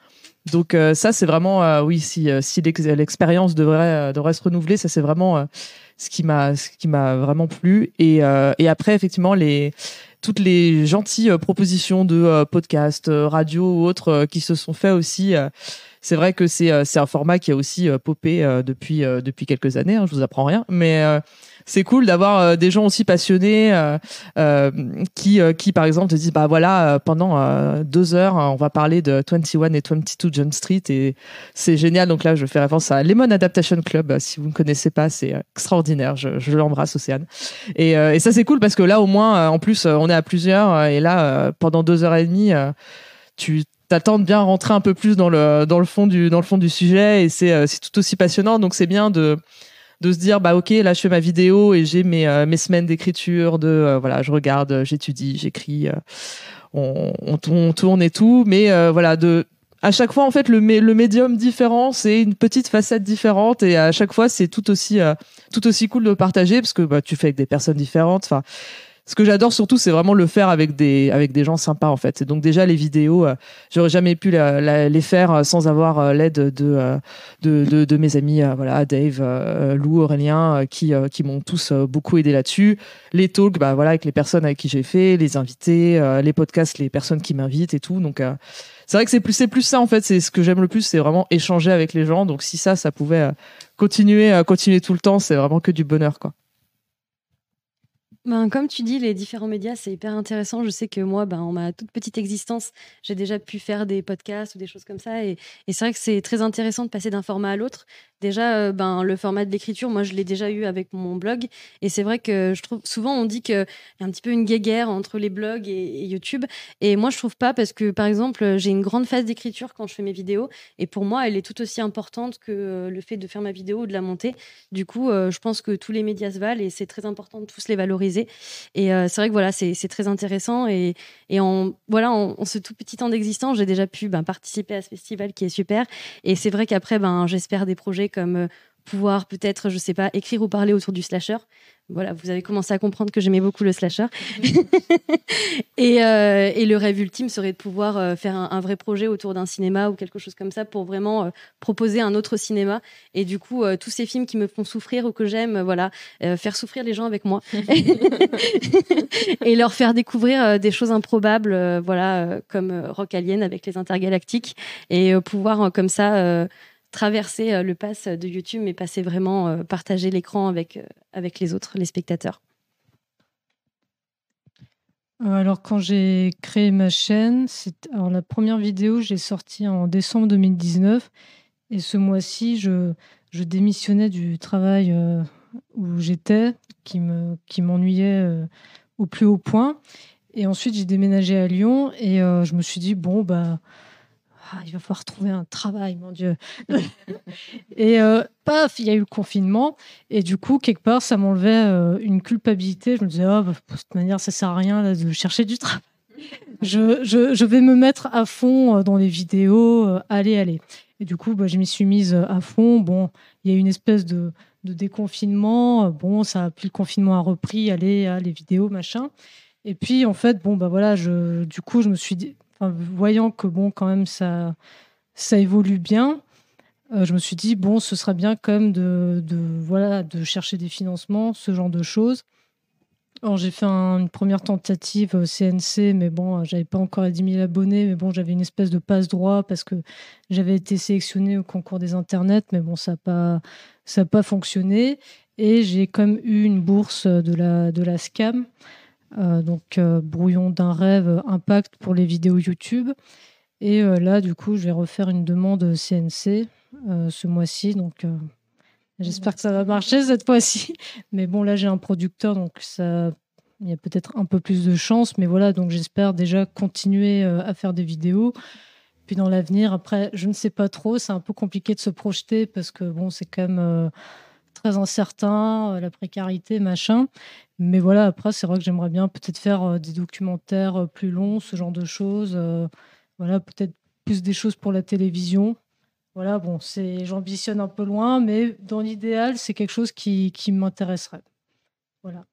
donc euh, ça c'est vraiment euh, oui si euh, si l'ex- l'expérience devrait euh, devrait se renouveler ça c'est vraiment euh, ce qui m'a ce qui m'a vraiment plu et et après effectivement les toutes les gentilles propositions de podcasts, radio ou autres qui se sont faits aussi. C'est vrai que c'est euh, c'est un format qui a aussi euh, popé euh, depuis depuis quelques années. Hein, je vous apprends rien, mais c'est cool d'avoir des gens aussi passionnés qui qui par exemple te disent bah voilà pendant deux heures on va parler de 21 et 22 John Street et c'est génial. Donc là je fais référence à Lemon Adaptation Club. Si vous ne connaissez pas, c'est extraordinaire. Je, je l'embrasse Océane. Et, et ça c'est cool parce que là au moins en plus on est à plusieurs et là pendant deux heures et demie tu t'attends de bien rentrer un peu plus dans le dans le fond du dans le fond du sujet et c'est euh, c'est tout aussi passionnant. Donc c'est bien de de se dire bah ok là je fais ma vidéo et j'ai mes euh, mes semaines d'écriture de euh, voilà je regarde euh, j'étudie j'écris euh, on, on, tourne et tout. Mais voilà de à chaque fois en fait le le médium différent c'est une petite facette différente et à chaque fois c'est tout aussi tout aussi cool de partager parce que bah, tu fais avec des personnes différentes. Enfin ce que j'adore surtout, c'est vraiment le faire avec des avec des gens sympas en fait. Donc déjà les vidéos, euh, j'aurais jamais pu les faire euh, sans avoir euh, l'aide de, euh, de, de de mes amis, voilà Dave, Lou, Aurélien, qui qui m'ont tous beaucoup aidé là-dessus. Les talks, bah voilà avec les personnes avec qui j'ai fait, les invités, les podcasts, les personnes qui m'invitent et tout. Donc c'est vrai que c'est plus c'est plus ça en fait. C'est ce que j'aime le plus, c'est vraiment échanger avec les gens. Donc si ça, ça pouvait continuer continuer tout le temps, c'est vraiment que du bonheur quoi. Ben, comme tu dis, les différents médias, c'est hyper intéressant. Je sais que moi, ben, en ma toute petite existence, j'ai déjà pu faire des podcasts ou des choses comme ça. Et, et c'est vrai que c'est très intéressant de passer d'un format à l'autre. Déjà, euh, ben, le format de l'écriture, moi, je l'ai déjà eu avec mon blog. Et c'est vrai que je trouve souvent, on dit qu'il y a un petit peu une guéguerre entre les blogs et, YouTube. Et moi, je trouve pas parce que, par exemple, j'ai une grande phase d'écriture quand je fais mes vidéos. Et pour moi, elle est tout aussi importante que euh, le fait de faire ma vidéo ou de la monter. Du coup, euh, je pense que tous les médias se valent et c'est très important de tous les valoriser. Et c'est vrai que voilà, c'est très intéressant. Et, en, voilà, en ce tout petit temps d'existence, j'ai déjà pu ben, participer à ce festival qui est super. Et c'est vrai qu'après, ben, j'espère des projets comme euh, pouvoir peut-être, je sais pas, écrire ou parler autour du slasher. Voilà, vous avez commencé à comprendre que j'aimais beaucoup le slasher. et, euh, et le rêve ultime serait de pouvoir euh, faire un, un vrai projet autour d'un cinéma ou quelque chose comme ça pour vraiment euh, proposer un autre cinéma. Et du coup, tous ces films qui me font souffrir ou que j'aime, voilà, faire souffrir les gens avec moi et leur faire découvrir des choses improbables, voilà, comme Rock Alien avec les intergalactiques et pouvoir comme ça traverser euh, le pass de YouTube, mais passer vraiment euh, partager l'écran avec euh, avec les autres, les spectateurs. Alors, quand j'ai créé ma chaîne, c'est... La première vidéo, j'ai sorti en décembre 2019. Et ce mois-ci, je, je démissionnais du travail où j'étais, qui, me, qui m'ennuyait au plus haut point. Et ensuite, j'ai déménagé à Lyon et je me suis dit, bon, bah, ah, il va falloir trouver un travail, mon Dieu. et euh, paf, il y a eu le confinement. Et du coup, quelque part, ça m'enlevait euh, une culpabilité. Je me disais, oh, bah, de toute manière, ça sert à rien de chercher du travail. Je, vais me mettre à fond euh, dans les vidéos. allez, allez. Et du coup, bah, je m'y suis mise à fond. Bon, il y a eu une espèce de, déconfinement. Bon, ça, puis le confinement a repris. Allez, les vidéos, machin. Et puis, en fait, bon, bah voilà, je, du coup, je me suis voyant que bon, quand même, ça, ça évolue bien, euh, je me suis dit, bon, ce serait bien quand même de, de, voilà, de chercher des financements, ce genre de choses. Alors, j'ai fait un- une première tentative au CNC, mais bon, euh, j'avais pas encore les 10 000 abonnés, mais bon, j'avais une espèce de passe-droit parce que j'avais été sélectionnée au concours des internets, mais bon, ça n'a pas, ça pas fonctionné. Et j'ai quand même eu une bourse de la, de la SCAM, euh, donc euh, brouillon d'un rêve, euh, impact pour les vidéos YouTube. Et euh, là, du coup, je vais refaire une demande CNC euh, ce mois-ci, donc euh, j'espère que ça va marcher cette fois-ci. Mais bon, là, j'ai un producteur, donc ça, il y a peut-être un peu plus de chance. Mais voilà, donc j'espère déjà continuer euh, à faire des vidéos. Puis dans l'avenir, après, je ne sais pas trop. C'est un peu compliqué de se projeter parce que bon, c'est quand même euh, très incertain, euh, la précarité, machin. Mais voilà, après, c'est vrai que j'aimerais bien peut-être faire euh, des documentaires euh, plus longs, ce genre de choses. voilà, peut-être plus des choses pour la télévision. Voilà, bon, c'est, j'ambitionne un peu loin, mais dans l'idéal, c'est quelque chose qui, qui m'intéresserait. Voilà.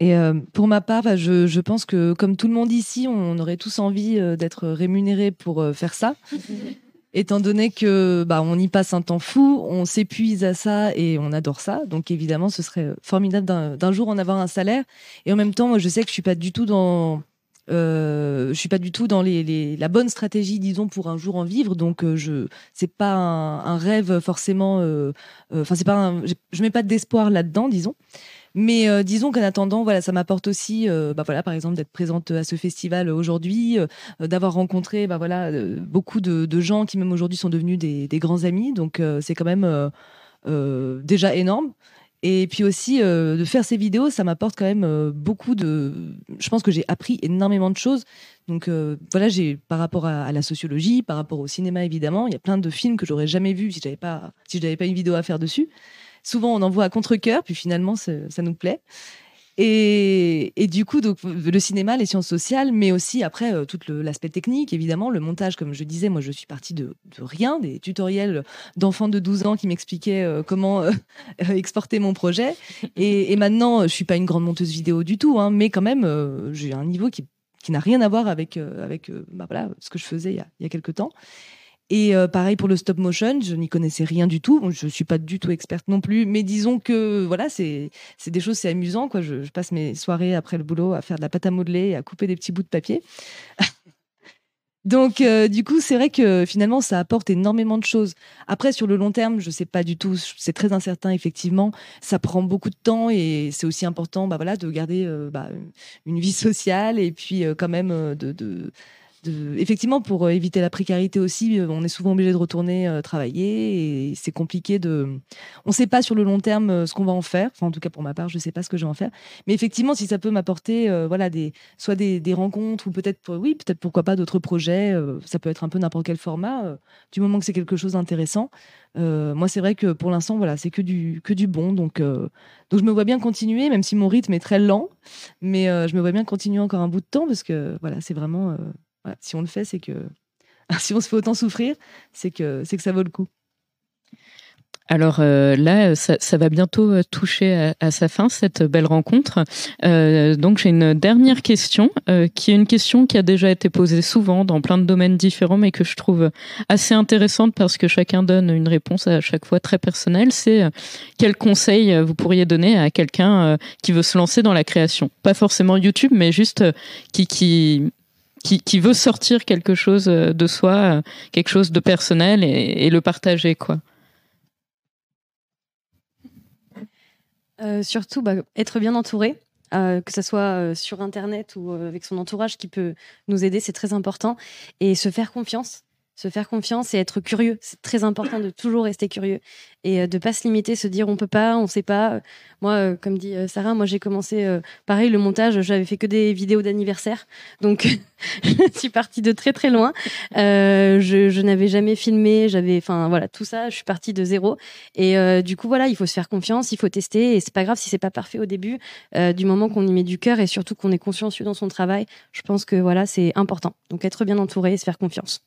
Et pour ma part, bah, je, je pense que comme tout le monde ici, on aurait tous envie d'être rémunérés pour faire ça. Étant donné que bah, on y passe un temps fou, on s'épuise à ça et on adore ça. Donc évidemment, ce serait formidable d'un jour en avoir un salaire. Et en même temps, je sais que je suis pas du tout dans euh, je suis pas du tout dans les, la bonne stratégie, disons, pour un jour en vivre. Donc, euh, je c'est pas un, rêve forcément. euh, euh, Enfin, c'est pas. un- je mets pas d'espoir là-dedans, disons. Mais euh, disons qu'en attendant, voilà, ça m'apporte aussi, euh, bah voilà, par exemple, d'être présente à ce festival aujourd'hui, euh, d'avoir rencontré, bah voilà, beaucoup de, gens qui même aujourd'hui sont devenus des, grands amis. Donc c'est quand même déjà énorme. Et puis aussi de faire ces vidéos, ça m'apporte quand même beaucoup de. Je pense que j'ai appris énormément de choses. Donc voilà, j'ai par rapport à, à la sociologie, par rapport au cinéma évidemment, il y a plein de films que j'aurais jamais vus si j'avais pas si je n'avais pas une vidéo à faire dessus. Souvent on en voit à contre cœur, puis finalement ça nous plaît. Et, du coup, donc, le cinéma, les sciences sociales, mais aussi après euh, tout l'aspect technique, évidemment, le montage, comme je disais, moi je suis partie de, rien, des tutoriels d'enfants de 12 ans qui m'expliquaient euh, comment euh, exporter mon projet. Et, maintenant, je suis pas une grande monteuse vidéo du tout, hein, mais quand même, j'ai un niveau qui, qui n'a rien à voir avec, avec bah, voilà, ce que je faisais il y a, il y a quelques temps. Et euh, pareil pour le stop motion, je n'y connaissais rien du tout. Bon, je suis pas du tout experte non plus, mais disons que voilà, c'est des choses, c'est amusant. Quoi. Je, passe mes soirées après le boulot à faire de la pâte à modeler et à couper des petits bouts de papier. Donc, euh, du coup, c'est vrai que finalement, ça apporte énormément de choses. Après, sur le long terme, je sais pas du tout. C'est très incertain, effectivement. Ça prend beaucoup de temps et c'est aussi important, bah voilà, de garder euh, bah, une vie sociale et puis quand même de, effectivement, pour euh, éviter la précarité aussi, euh, on est souvent obligé de retourner euh, travailler et c'est compliqué de. On ne sait pas sur le long terme ce qu'on va en faire. Enfin, en tout cas, pour ma part, je ne sais pas ce que je vais en faire. Mais effectivement, si ça peut m'apporter, voilà, des soit des, des rencontres ou peut-être, oui, peut-être pourquoi pas d'autres projets. ça peut être un peu n'importe quel format, du moment que c'est quelque chose d'intéressant. Moi, c'est vrai que pour l'instant, voilà, c'est que du que du bon. Donc, donc, je me vois bien continuer, même si mon rythme est très lent. Mais je me vois bien continuer encore un bout de temps parce que voilà, c'est vraiment. Euh, si on le fait, c'est que. Si on se fait autant souffrir, c'est que, c'est que ça vaut le coup. Alors euh, là, ça, ça va bientôt euh, toucher à, sa fin, cette belle rencontre. Euh, donc j'ai une dernière question, euh, qui est une question qui a déjà été posée souvent dans plein de domaines différents, mais que je trouve assez intéressante parce que chacun donne une réponse à chaque fois très personnelle. C'est euh, quel conseil euh, vous pourriez donner à quelqu'un euh, qui veut se lancer dans la création? Pas forcément YouTube, mais juste euh, qui... qui qui, veut sortir quelque chose euh, de soi, euh, quelque chose de personnel et, le partager, quoi. Euh, surtout, bah, être bien entouré, que ce soit sur Internet ou avec son entourage qui peut nous aider, c'est très important. Et se faire confiance. Se faire confiance et être curieux. C'est très important de toujours rester curieux et euh, de pas se limiter, se dire on peut pas, on sait pas. Moi, euh, comme dit euh, Sarah, moi j'ai commencé pareil le montage. J'avais fait que des vidéos d'anniversaire, donc je suis partie de très très loin. Je, n'avais jamais filmé, j'avais, enfin voilà, tout ça. Je suis partie de zéro. Et du coup, voilà, il faut se faire confiance, il faut tester. Et c'est pas grave si c'est pas parfait au début. Du moment qu'on y met du cœur et surtout qu'on est consciencieux dans son travail, je pense que voilà, c'est important. Donc être bien entouré et se faire confiance.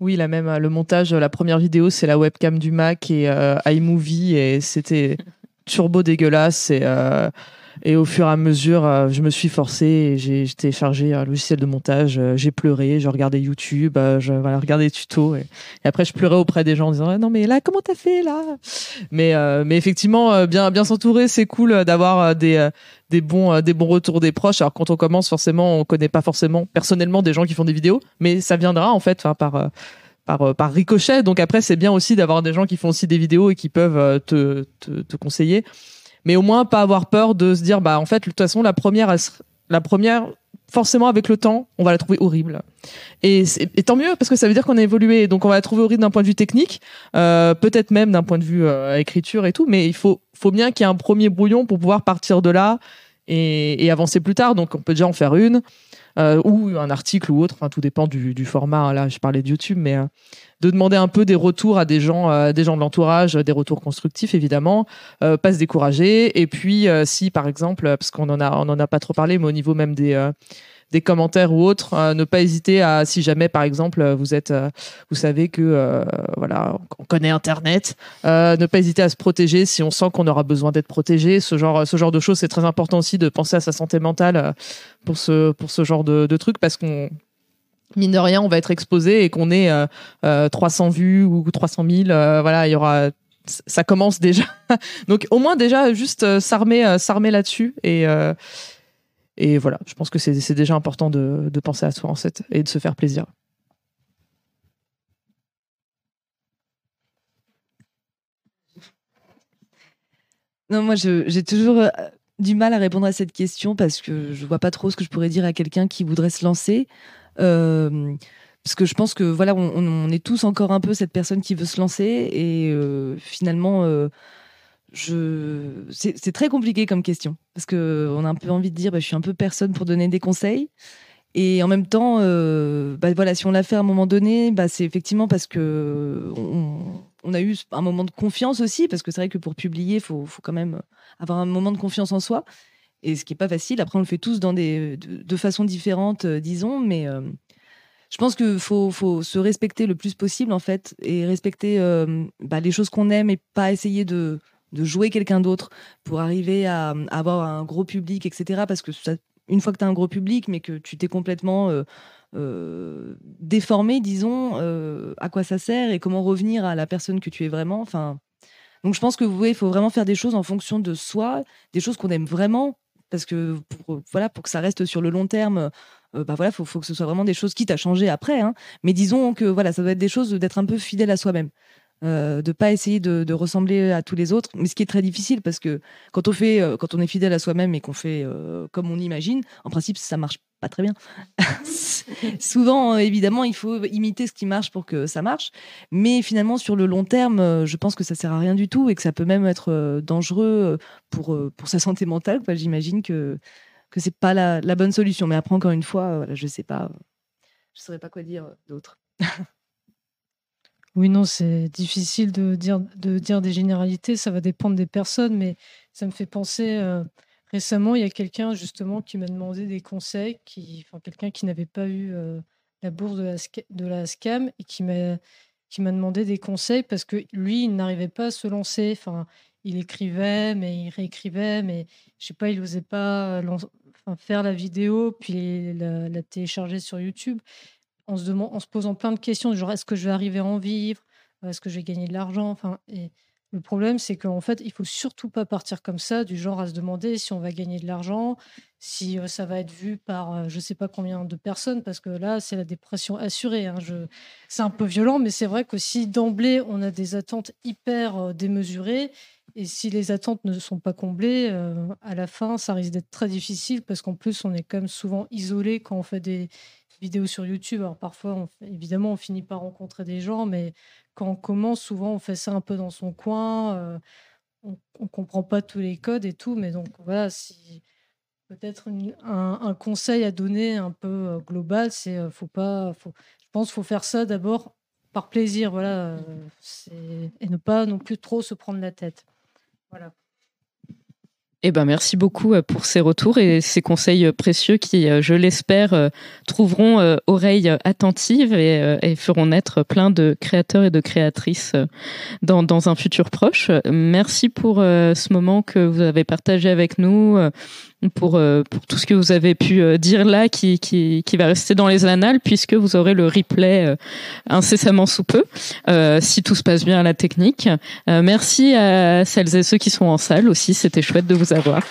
Oui, la même, euh, le montage, euh, la première vidéo, c'est la webcam du Mac et euh, iMovie et c'était turbo dégueulasse et, euh, et au fur et à mesure, euh, je me suis forcée et j'ai j'ai téléchargé un logiciel de montage, euh, j'ai pleuré, je regardais YouTube, euh, je voilà, regardais des tutos et, après je pleurais auprès des gens en disant Ah non mais là comment t'as fait là? Mais euh, mais effectivement euh, bien bien s'entourer, c'est cool euh, d'avoir euh, des euh, des bons euh, des bons retours des proches. Alors quand on commence forcément, on connaît pas forcément personnellement des gens qui font des vidéos, mais ça viendra en fait par euh, par, euh, par ricochet. Donc après, c'est bien aussi d'avoir des gens qui font aussi des vidéos et qui peuvent euh, te, te, te conseiller. Mais au moins, pas avoir peur de se dire, bah, en fait, de toute façon, la première, la première, forcément, avec le temps, on va la trouver horrible. Et, et tant mieux, parce que ça veut dire qu'on a évolué. Donc, on va la trouver horrible d'un point de vue technique, euh, peut-être même d'un point de vue euh, écriture et tout. Mais il faut, faut bien qu'il y ait un premier brouillon pour pouvoir partir de là et, et avancer plus tard. Donc, on peut déjà en faire une. Euh, ou un article ou autre, enfin tout dépend du, du format. Là, je parlais de YouTube, mais euh, de demander un peu des retours à des gens, euh, des gens de l'entourage, des retours constructifs évidemment, euh, pas se décourager. Et puis, euh, si par exemple, parce qu'on en a, on en a pas trop parlé, mais au niveau même des des commentaires ou autres, euh, ne pas hésiter à, si jamais par exemple vous êtes, euh, vous savez que euh, voilà, on connaît Internet, euh, ne pas hésiter à se protéger si on sent qu'on aura besoin d'être protégé. Ce genre, ce genre de choses, c'est très important aussi de penser à sa santé mentale euh, pour ce pour ce genre de, de trucs parce qu'on mine de rien, on va être exposé et qu'on ait euh, euh, 300 vues ou 300 000, euh, voilà, il y aura, ça commence déjà. Donc au moins déjà juste euh, s'armer, euh, s'armer là-dessus et euh, et voilà, je pense que c'est déjà important de, penser à soi en fait et de se faire plaisir. Non, moi, j'ai toujours euh, du mal à répondre à cette question parce que je vois pas trop ce que je pourrais dire à quelqu'un qui voudrait se lancer. Euh, parce que je pense que voilà, on, est tous encore un peu cette personne qui veut se lancer et euh, finalement, c'est très compliqué comme question parce que on a un peu envie de dire, bah, je suis un peu personne pour donner des conseils. Et en même temps, euh, bah, voilà, si on l'a fait à un moment donné, bah, c'est effectivement parce que on, a eu un moment de confiance aussi, parce que c'est vrai que pour publier, il faut, faut quand même avoir un moment de confiance en soi. Et ce qui n'est pas facile. Après, on le fait tous dans des, de, de façons différentes, euh, disons, mais euh, je pense qu'il faut, se respecter le plus possible, en fait, et respecter les choses qu'on aime et pas essayer de, de jouer quelqu'un d'autre pour arriver à, avoir un gros public, etc. Parce que une fois que tu as un gros public, mais que tu t'es complètement euh, euh, déformé, disons, euh, à quoi ça sert et comment revenir à la personne que tu es vraiment. Enfin, donc je pense que oui, il faut vraiment faire des choses en fonction de soi, des choses qu'on aime vraiment, parce que pour, voilà, pour que ça reste sur le long terme, bah voilà, faut, faut que ce soit vraiment des choses qui t'a changé après. Hein, mais disons que voilà, ça doit être des choses d'être un peu fidèle à soi-même. Euh, de pas essayer de, ressembler à tous les autres, mais ce qui est très difficile parce que quand on fait, euh, quand on est fidèle à soi-même et qu'on fait euh, comme on imagine, en principe ça marche pas très bien. Souvent, évidemment, il faut imiter ce qui marche pour que ça marche, mais finalement sur le long terme, euh, je pense que ça sert à rien du tout et que ça peut même être dangereux pour pour sa santé mentale. J'imagine que que c'est pas la, la bonne solution. Mais après, encore une fois, voilà, je sais pas, je saurais pas quoi dire d'autre. Oui, non, c'est difficile de dire, de dire des généralités, ça va dépendre des personnes, mais ça me fait penser, euh, récemment, il y a quelqu'un justement qui m'a demandé des conseils, qui, enfin, quelqu'un qui n'avait pas eu euh, la bourse de la, SCAM et qui m'a qui m'a demandé des conseils parce que lui, il n'arrivait pas à se lancer. Enfin, il écrivait, mais il réécrivait, mais je sais pas, il n'osait pas lan- enfin, faire la vidéo, puis la télécharger sur YouTube en se, se posant plein de questions, genre est-ce que je vais arriver à en vivre? Euh, Est-ce que je vais gagner de l'argent? Enfin, et Le problème, c'est qu'en fait, il faut surtout pas partir comme ça, du genre à se demander si on va gagner de l'argent, si euh, ça va être vu par euh, je sais pas combien de personnes, parce que là, c'est la dépression assurée. hein. C'est un peu violent, mais c'est vrai que si d'emblée, on a des attentes hyper euh, démesurées, et si les attentes ne sont pas comblées, à la fin, ça risque d'être très difficile, parce qu'en plus, on est quand même souvent isolé quand on fait des vidéos sur YouTube. Alors parfois, évidemment, on finit par rencontrer des gens, mais quand on commence, souvent, on fait ça un peu dans son coin. euh, on, on comprend pas tous les codes et tout, mais donc voilà, si peut-être un, conseil à donner un peu euh, global, c'est euh, faut pas, faut, je pense, faut faire ça d'abord par plaisir, voilà, euh, et ne pas non plus trop se prendre la tête. Voilà. Eh ben, merci beaucoup euh, pour ces retours et ces conseils euh, précieux qui, euh, je l'espère, trouveront oreilles attentives et, feront naître plein de créateurs et de créatrices dans, un futur proche. Merci pour ce moment que vous avez partagé avec nous, pour, euh, pour tout ce que vous avez pu euh, dire là qui, qui, qui va rester dans les annales puisque vous aurez le replay euh, incessamment sous peu, si tout se passe bien à la technique. Merci à celles et ceux qui sont en salle aussi, c'était chouette de vous avoir.